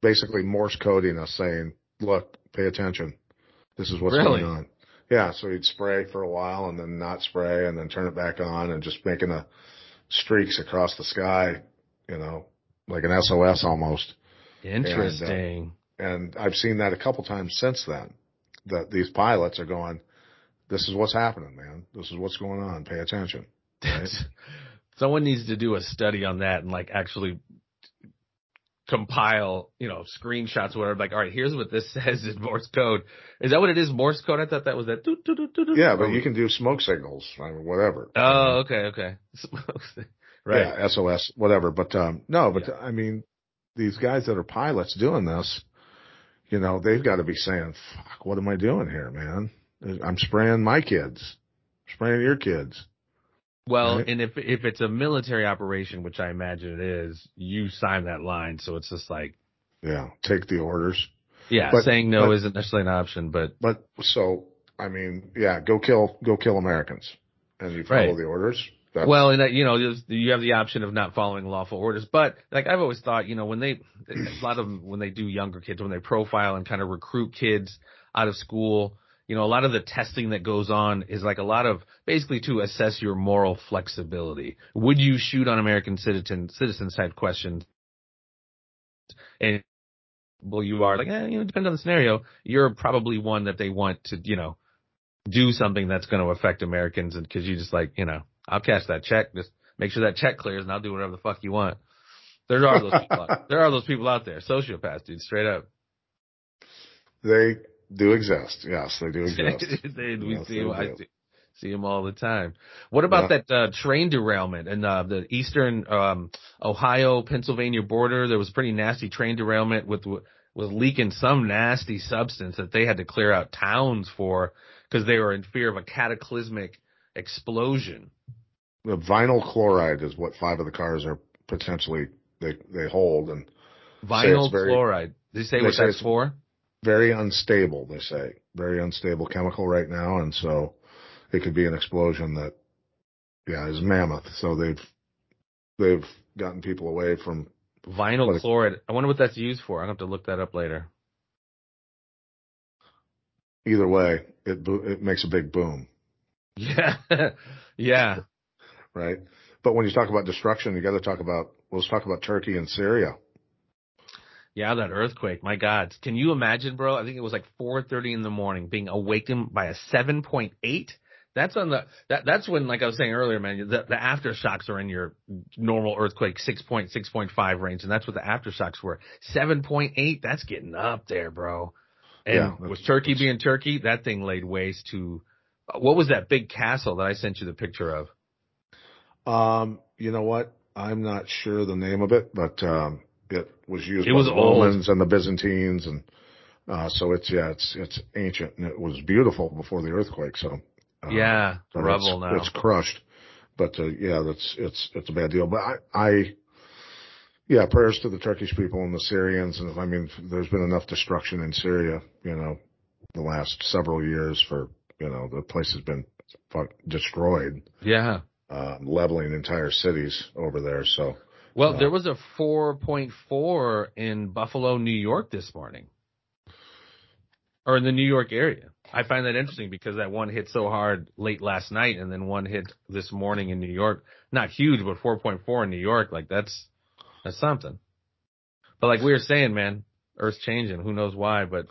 Basically Morse coding us saying, look, pay attention. This is what's Really? going on. Yeah, so he'd spray for a while and then not spray and then turn it back on and just making a streaks across the sky, you know, like an SOS almost. Interesting. Uh, and I've seen that a couple times since then. That these pilots are going, "This is what's happening, man. This is what's going on. Pay attention." Right? Someone needs to do a study on that and like actually compile, you know, screenshots whatever. like, all right, here's what this says in Morse code. Is that what it is? Morse code? I thought that was that. doo, doo, doo, yeah, but you can do smoke signals, I mean, whatever. Oh, okay, okay. Smoke right. Yeah, SOS, whatever. But um no, but Yeah. I mean, these guys that are pilots doing this, you know, they've got to be saying, "Fuck, what am I doing here, man? I'm spraying my kids, spraying your kids." Well, Right. and if if it's a military operation, which I imagine it is, you sign that line, so it's just like, Yeah, take the orders. yeah, But- saying no but- isn't necessarily an option, but But so, I mean, yeah, go kill, go kill Americans, and you follow Right. the orders. That's, well, and that, you know, you have the option of not following lawful orders. But like I've always thought, you know, when they a lot of them when they do younger kids, when they profile and kind of recruit kids out of school, you know, a lot of the testing that goes on is like a lot of basically to assess your moral flexibility. Would you shoot on American citizen citizens type questions? And well, you are like, eh, you know, depends on the scenario. You're probably one that they want to, you know, do something that's going to affect Americans, and because you just like, you know, I'll cash that check. Just make sure that check clears, and I'll do whatever the fuck you want. There are those people. There are those people out there, sociopaths, dude, straight up. they do exist. Yes, they do exist. They- we Yes, see, I see, see them all the time. What about Yeah. that uh, train derailment in uh, the eastern um, Ohio Pennsylvania border? There was a pretty nasty train derailment with was leaking some nasty substance that they had to clear out towns for because they were in fear of a cataclysmic explosion. The vinyl chloride is what five of the cars are potentially they they hold, and Vinyl very- chloride. Did you say they what say that's for? Very unstable. They say very unstable chemical right now, and so it could be an explosion that, yeah, is mammoth. So they've they've gotten people away from Vinyl is- chloride. I wonder what that's used for. I'm gonna have to look that up later. either way. It it makes a big boom. Yeah, yeah. right? But when you talk about destruction, you got to talk about let's talk about Turkey and Syria. Yeah, that earthquake. My God, can you imagine, bro? I think it was like 4:30 in the morning, being awakened by a 7.8. That's on the that that's when like I was saying earlier, man. The the aftershocks are in your normal earthquake six point six point five range, and that's what the aftershocks were. Seven point eight. That's getting up there, bro. And Yeah, with Turkey being Turkey, that thing laid waste to. What was that big castle that I sent you the picture of? Um, you know what? I'm not sure the name of it, but um, it was used It by was the old. Romans and the Byzantines, and uh, so it's yeah, it's it's ancient and it was beautiful before the earthquake. So uh, yeah, so rubble it's, now. It's crushed, but uh, yeah, that's it's it's a bad deal. But I, I yeah, prayers to the Turkish people and the Syrians, and I mean, there's been enough destruction in Syria, you know, the last several years for you know the place has been fuck, destroyed, yeah. uh, leveling entire cities over there. So. Well, there was a 4.4 in Buffalo, New York this morning. Or in the New York area. I find that interesting because that one hit so hard late last night and then one hit this morning in New York. Not huge, but 4.4 in New York. Like that's, that's something. But like we were saying, man, Earth's changing. Who knows why, but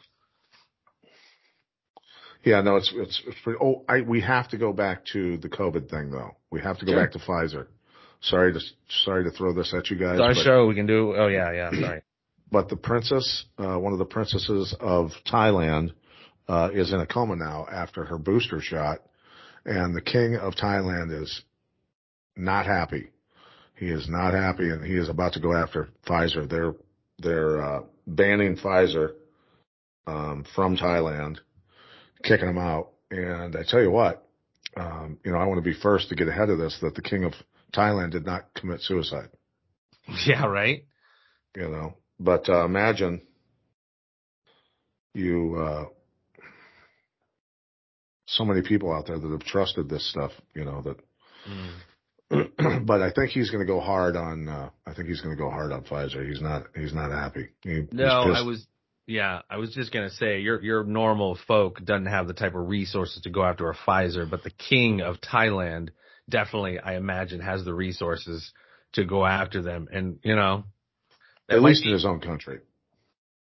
Yeah, no, it's it's, it's pretty. Oh, I we have to go back to the COVID thing though. We have to go Sure. back to Pfizer. Sorry to sorry to throw this at you guys, it's our but, show. We can do, oh yeah, yeah, sorry. but the princess, uh, one of the princesses of Thailand, uh, is in a coma now after her booster shot, and the king of Thailand is not happy. He is not happy, and he is about to go after Pfizer. They're they're uh, banning Pfizer um, from Thailand, kicking them out. And I tell you what, um, you know, I want to be first to get ahead of this. That the king of Thailand did not commit suicide. Yeah, right? You know, but uh, imagine you uh, so many people out there that have trusted this stuff. You know that. Mm. but I think he's going to go hard on. Uh, I think he's going to go hard on Pfizer. He's not. He's not happy. He, No. I was. Yeah, I was just gonna say your your normal folk doesn't have the type of resources to go after a Pfizer, but the king of Thailand definitely, I imagine, has the resources to go after them. And you know, at least be- in his own country.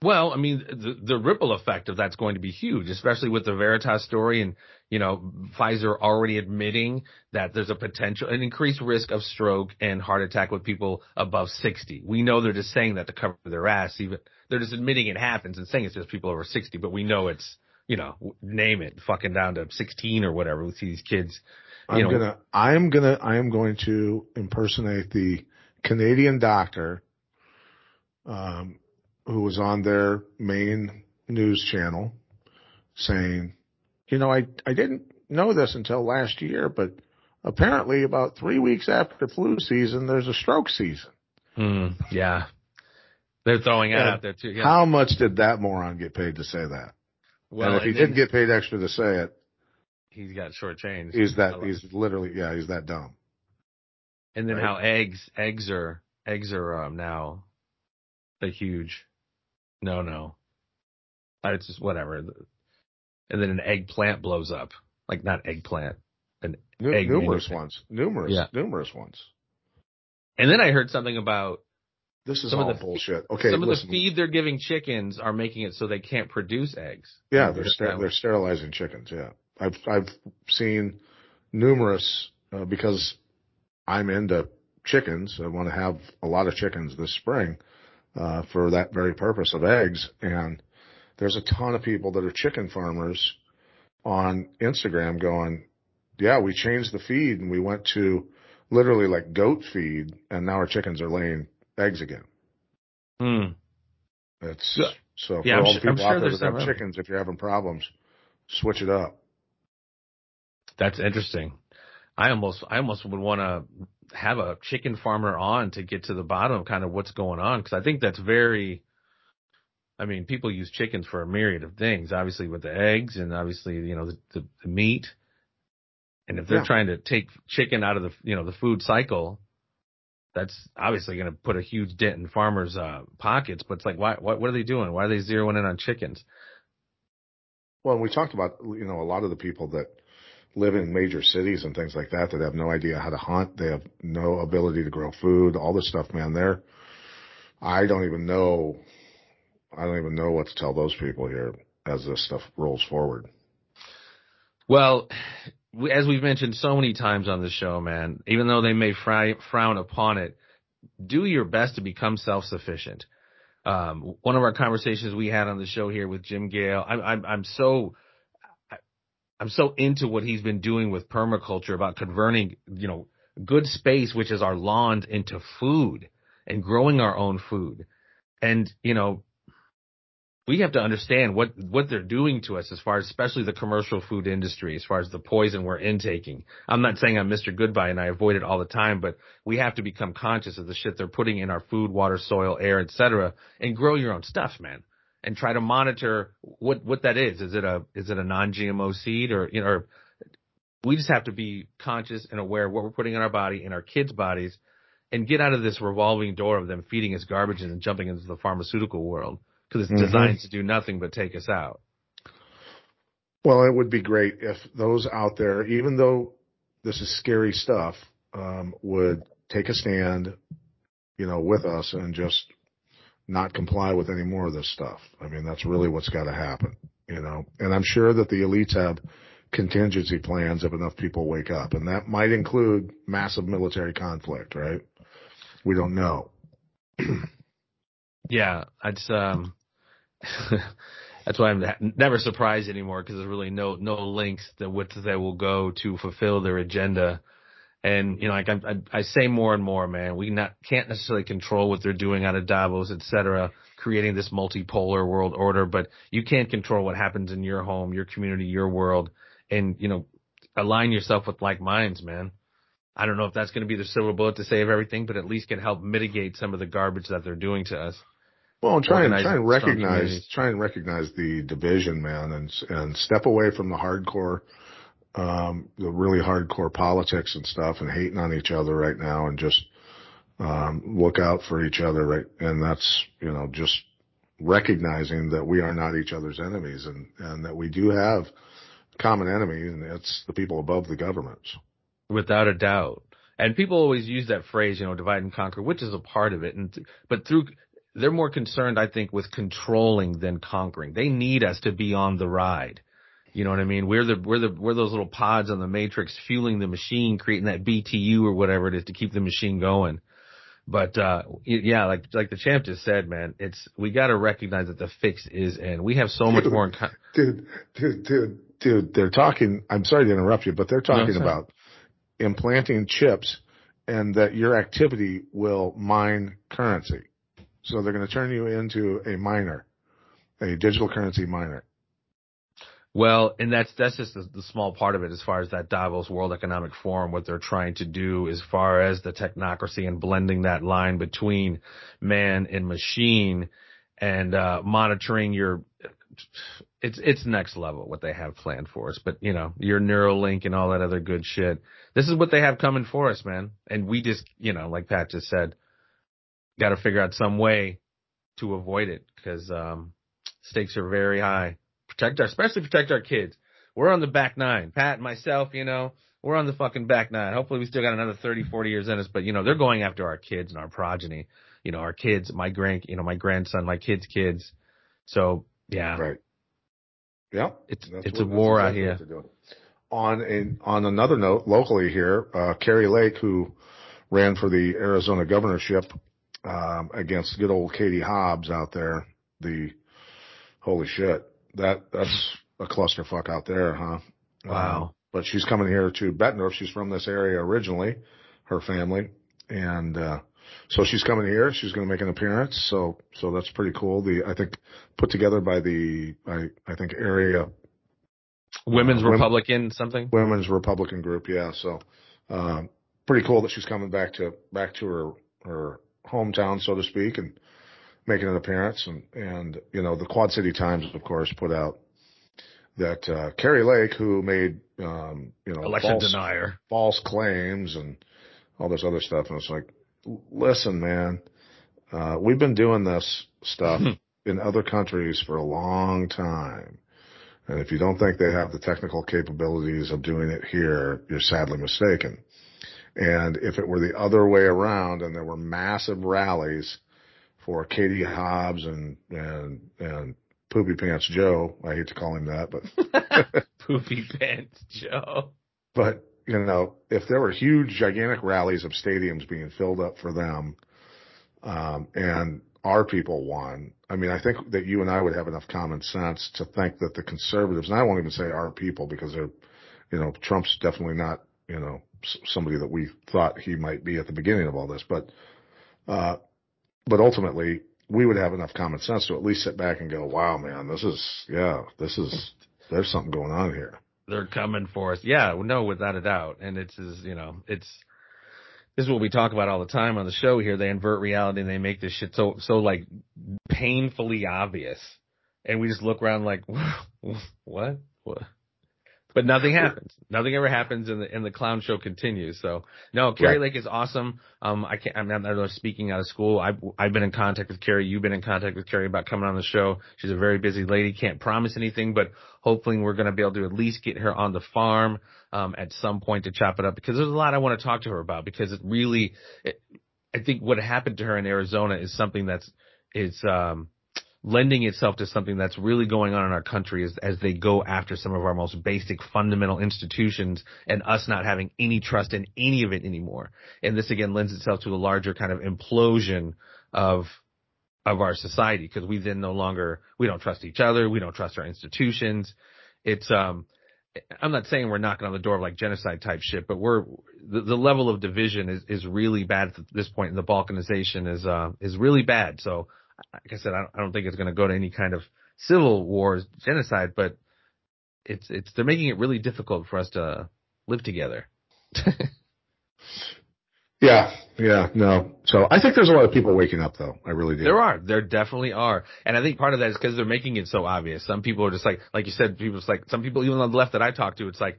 well, I mean, the, the ripple effect of that's going to be huge, especially with the Veritas story and, you know, Pfizer already admitting that there's a potential, an increased risk of stroke and heart attack with people above 60. We know they're just saying that to cover their ass. Even they're just admitting it happens and saying it's just people over 60, but we know it's, you know, name it, fucking down to 16 or whatever. We see these kids. I'm You know- gonna. I am gonna. I am going to impersonate the Canadian doctor, um, who was on their main news channel, saying, "You know, I I didn't know this until last year, but apparently, about three weeks after flu season, there's a stroke season. Hmm, yeah. They're throwing that out there too. Yeah. How much did that moron get paid to say that? well, and if he didn't get paid extra to say it, he's got shortchanged. he's that. He's literally. Yeah, he's that dumb. And then Right. how eggs, eggs are, eggs are um, now a huge no no. It's just whatever. And then an eggplant blows up. Like not eggplant. Nu- Egg numerous manufacturing. ones. Numerous. Yeah. Numerous ones. And then I heard something about This is Some of all the- bullshit. Okay, some of the feed they're giving chickens are making it so they can't produce eggs. Yeah, they're ster- they're sterilizing chickens. Yeah, I've I've seen numerous uh, because I'm into chickens. I want to have a lot of chickens this spring uh, for that very purpose of eggs. And there's a ton of people that are chicken farmers on Instagram going, "Yeah, we changed the feed and we went to literally like goat feed, and now our chickens are laying eggs again." Hmm. It's Yeah. so for Yeah, I'm all the I'm people sure out there there's that have chickens, if you're having problems, switch it up. That's interesting. I almost, I almost would want to have a chicken farmer on to get to the bottom of kind of what's going on because I think that's very. I mean, people use chickens for a myriad of things. Obviously, with the eggs, and obviously, you know, the, the, the meat. And if they're Yeah. trying to take chicken out of the, you know, the food cycle, that's obviously going to put a huge dent in farmers' uh, pockets. But it's like, why? What, what are they doing? Why are they zeroing in on chickens? Well, we talked about you know a lot of the people that live in major cities and things like that that have no idea how to hunt. They have no ability to grow food. All this stuff, man. They're I don't even know. I don't even know what to tell those people here as this stuff rolls forward. Well, as we've mentioned so many times on the show, man, even though they may fry, frown upon it, do your best to become self-sufficient. Um, one of our conversations we had on the show here with Jim Gale, I'm, I'm so, I'm so into what he's been doing with permaculture about converting, you know, good space, which is our lawns into food and growing our own food. And, you know, we have to understand what, what they're doing to us as far as especially the commercial food industry, as far as the poison we're intaking. I'm not saying I'm Mr. Goodbye and I avoid it all the time, but we have to become conscious of the shit they're putting in our food, water, soil, air, etc. and grow your own stuff, man. And try to monitor what, what that is. Is it a, is it a non-GMO seed or, you know, or we just have to be conscious and aware of what we're putting in our body, in our kids' bodies, and get out of this revolving door of them feeding us garbage and jumping into the pharmaceutical world because it's Mhm. designed to do nothing but take us out. Well, it would be great if those out there, even though this is scary stuff, um, would take a stand, you know, with us and just not comply with any more of this stuff. I mean, that's really what's got to happen, you know. And I'm sure that the elites have contingency plans if enough people wake up, and that might include massive military conflict, right? We don't know. Yeah, it's um, that's why I'm never surprised anymore because there's really no no links that what they will go to fulfill their agenda. And you know, like I, I, I say more and more, man, we not can't necessarily control what they're doing out of Davos, et cetera, creating this multipolar world order, but you can't control what happens in your home, your community, your world, and you know, align yourself with like minds, man. I don't know if that's going to be the silver bullet to save everything, but at least can help mitigate some of the garbage that they're doing to us. Well, and try and try and recognize try and recognize the division, man, and and step away from the hardcore, um, the really hardcore politics and stuff, and hating on each other right now, and just um, look out for each other, right? And that's you know just recognizing that we are not each other's enemies, and and that we do have common enemy, and it's the people above the governments. Without a doubt. And people always use that phrase, you know, divide and conquer, which is a part of it. And, th- but through, they're more concerned, I think, with controlling than conquering. They need us to be on the ride. You know what I mean? We're the, we're the, we're those little pods on the matrix fueling the machine, creating that BTU or whatever it is to keep the machine going. But, uh, yeah, like, like the champ just said, man, it's, we got to recognize that the fix is in. We have so much more in co- Dude, dude, dude, dude, they're talking, I'm sorry to interrupt you, but they're talking sorry. about implanting chips and that your activity will mine currency. So they're going to turn you into a miner, a digital currency miner. Well, and that's that's just the, the small part of it as far as that Davos World Economic Forum, what they're trying to do as far as the technocracy and blending that line between man and machine and uh monitoring your it's it's next level what they have planned for us. But you know, your Neuralink and all that other good shit. This is what they have coming for us, man. And we just, you know, like Pat just said, got to figure out some way to avoid it because um stakes are very high protect our, especially protect our kids. We're on the back nine. Pat, and myself, you know, we're on the fucking back nine. Hopefully we still got another 30, 40 years in us, but you know, they're going after our kids and our progeny, you know, our kids, my grand, you know, my grandson, my kids' kids. So yeah, Right. Yeah. it's, That's it's what- a war out here. what they're doing. On a, on another note, locally here, uh, Kari Lake, who ran for the Arizona governorship, um, against good old Katie Hobbs out there, the, holy shit, that, that's a clusterfuck out there, huh? Wow. Um, but she's coming here to Bettendorf. She's from this area originally, her family. And, uh, so she's coming here. She's going to make an appearance. So, so that's pretty cool. The, I think put together by the, I, I think area Women's Women- Republican something. women's Republican group. Yeah. So, um, pretty cool that she's coming back to, back to her, her hometown, so to speak, and making an appearance. And, and, you know, the Quad City Times, of course, put out that, uh, Kari Lake, who made, um, you know, Election false, denier. false claims and all this other stuff. And it's like, listen, man, uh, we've been doing this stuff in other countries for a long time. And if you don't think they have the technical capabilities of doing it here, you're sadly mistaken. And if it were the other way around and there were massive rallies for Katie Hobbs and, and, and Poopy Pants Joe, I hate to call him that, but Poopy pants Joe. But, you know, if there were huge, gigantic rallies of stadiums being filled up for them, um, and our people won, I mean, I think that you and I would have enough common sense to think that the conservatives, and I won't even say our people because they're, you know, Trump's definitely not, you know, somebody that we thought he might be at the beginning of all this, but, uh, but ultimately we would have enough common sense to at least sit back and go, wow, man, this is, yeah, this is, there's something going on here. They're coming for us. Yeah, no, without a doubt. And it's, is, you know, it's, this is what we talk about all the time on the show here. They invert reality and they make this shit so, so like painfully obvious. And we just look around like, what? What? But nothing happens. Nothing ever happens, and the and the clown show continues. So no, Kari right. Lake is awesome. Um, I can't. I'm not, not speaking out of school. I've I've been in contact with Kari. You've been in contact with Kari about coming on the show. She's a very busy lady. Can't promise anything, but hopefully we're going to be able to at least get her on the farm um, at some point to chop it up because there's a lot I want to talk to her about because it really, it, I think what happened to her in Arizona is something that's is um lending itself to something that's really going on in our country as, as they go after some of our most basic fundamental institutions and us not having any trust in any of it anymore. And this again lends itself to a larger kind of implosion of of our society because we then no longer we don't trust each other, we don't trust our institutions. It's um I'm not saying we're knocking on the door of like genocide type shit, but we're the, the level of division is, is really bad at this point, and the balkanization is uh is really bad. So like I said, I don't, I don't think it's going to go to any kind of civil wars, genocide, but it's it's they're making it really difficult for us to live together. yeah, yeah, no. So I think there's a lot of people waking up, though. I really do. There are, there definitely are, and I think part of that is because they're making it so obvious. Some people are just like, like you said, people just like some people even on the left that I talk to, it's like,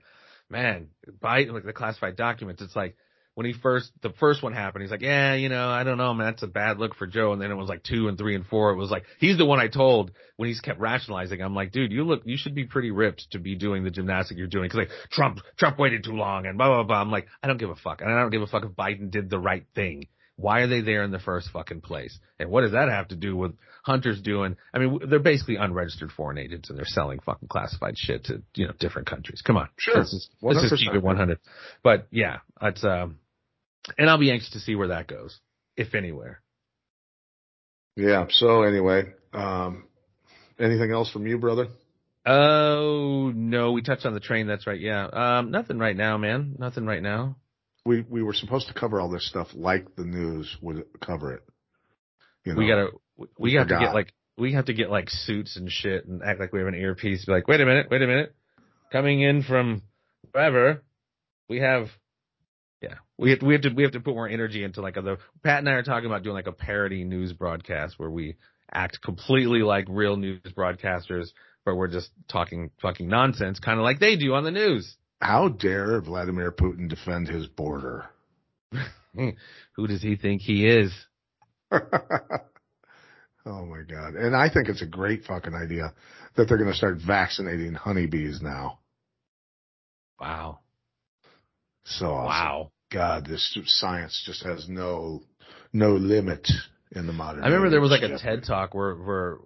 man, by like the classified documents, it's like when he first the first one happened, he's like, yeah, you know, I don't know, man, that's a bad look for Joe. And then it was like two and three and four. It was like he's the one I told when he's kept rationalizing. I'm like, dude, you look, you should be pretty ripped to be doing the gymnastic you're doing because like Trump, Trump waited too long and blah blah blah. I'm like, I don't give a fuck, and I don't give a fuck if Biden did the right thing. Why are they there in the first fucking place? And what does that have to do with Hunter's doing? I mean, they're basically unregistered foreign agents and they're selling fucking classified shit to, you know, different countries. Come on. Sure. Let's just, let's just keep it 100. But yeah, it's, um, and I'll be anxious to see where that goes, if anywhere. Yeah. So anyway, um, anything else from you, brother? Oh no, we touched on the train. That's right. Yeah. Um, nothing right now, man. Nothing right now. We we were supposed to cover all this stuff like the news would cover it. You know, we gotta we, we have to get like we have to get like suits and shit and act like we have an earpiece. Be like, wait a minute, wait a minute, coming in from wherever, we have we have, we have to we have to put more energy into like other. Pat and I are talking about doing like a parody news broadcast where we act completely like real news broadcasters, but we're just talking fucking nonsense, kind of like they do on the news. How dare Vladimir Putin defend his border? Who does he think he is? oh my god! And I think it's a great fucking idea that they're going to start vaccinating honeybees now. Wow. So awesome. wow, God, this science just has no no limit in the modern. I remember there was like a TED talk where where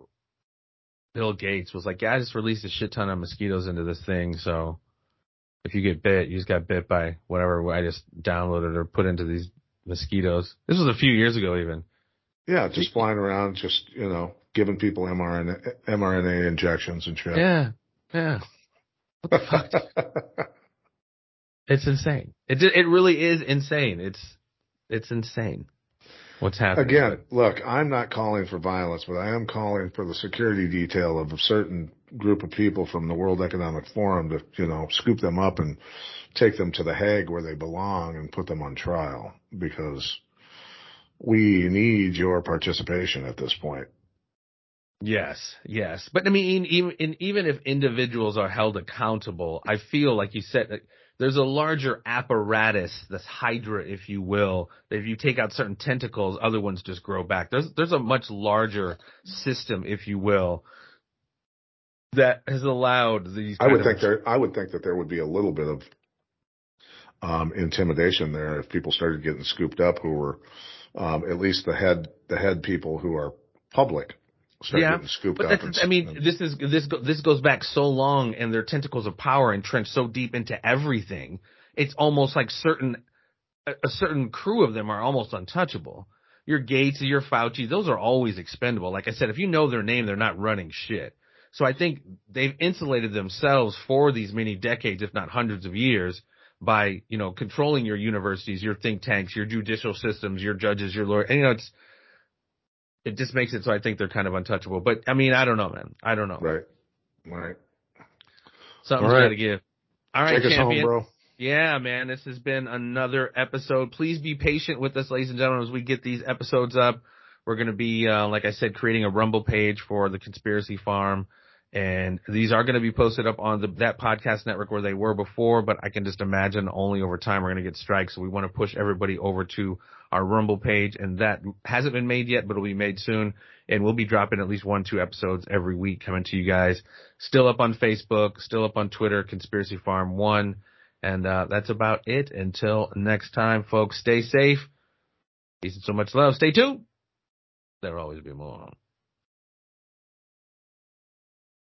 Bill Gates was like, "Yeah, I just released a shit ton of mosquitoes into this thing, so if you get bit, you just got bit by whatever I just downloaded or put into these mosquitoes." This was a few years ago, even. Yeah, just flying around, just you know, giving people mRNA mRNA injections and shit. Yeah, yeah. What the fuck? It's insane. It it really is insane. It's it's insane. What's happening? Again, look, I'm not calling for violence, but I am calling for the security detail of a certain group of people from the World Economic Forum to, you know, scoop them up and take them to the Hague where they belong and put them on trial because we need your participation at this point. Yes, yes. But I mean, even, even if individuals are held accountable, I feel like you said, there's a larger apparatus, this hydra, if you will, that if you take out certain tentacles, other ones just grow back. There's, there's a much larger system, if you will, that has allowed these. I would think there, I would think that there would be a little bit of, um, intimidation there if people started getting scooped up who were, um, at least the head, the head people who are public yeah, but I mean, this is this this goes back so long, and their tentacles of power entrenched so deep into everything it's almost like certain a, a certain crew of them are almost untouchable. Your Gates, your Fauci, those are always expendable. Like I said, if you know their name, they're not running shit. So I think they've insulated themselves for these many decades, if not hundreds of years, by you know controlling your universities, your think tanks, your judicial systems, your judges, your lawyers. And, you know, it's it just makes it so I think they're kind of untouchable. But I mean, I don't know, man. I don't know. Right. Right. Something's All right. got to give. All right, Take us home, bro. Yeah, man, this has been another episode. Please be patient with us, ladies and gentlemen, as we get these episodes up. We're going to be, uh, like I said, creating a Rumble page for the Conspiracy Farm. And these are going to be posted up on the, that podcast network where they were before, but I can just imagine only over time we're going to get strikes. So we want to push everybody over to our Rumble page and that hasn't been made yet, but it'll be made soon. And we'll be dropping at least one, two episodes every week coming to you guys. Still up on Facebook, still up on Twitter, Conspiracy Farm One. And, uh, that's about it. Until next time, folks, stay safe. Peace and so much love. Stay tuned. There'll always be more.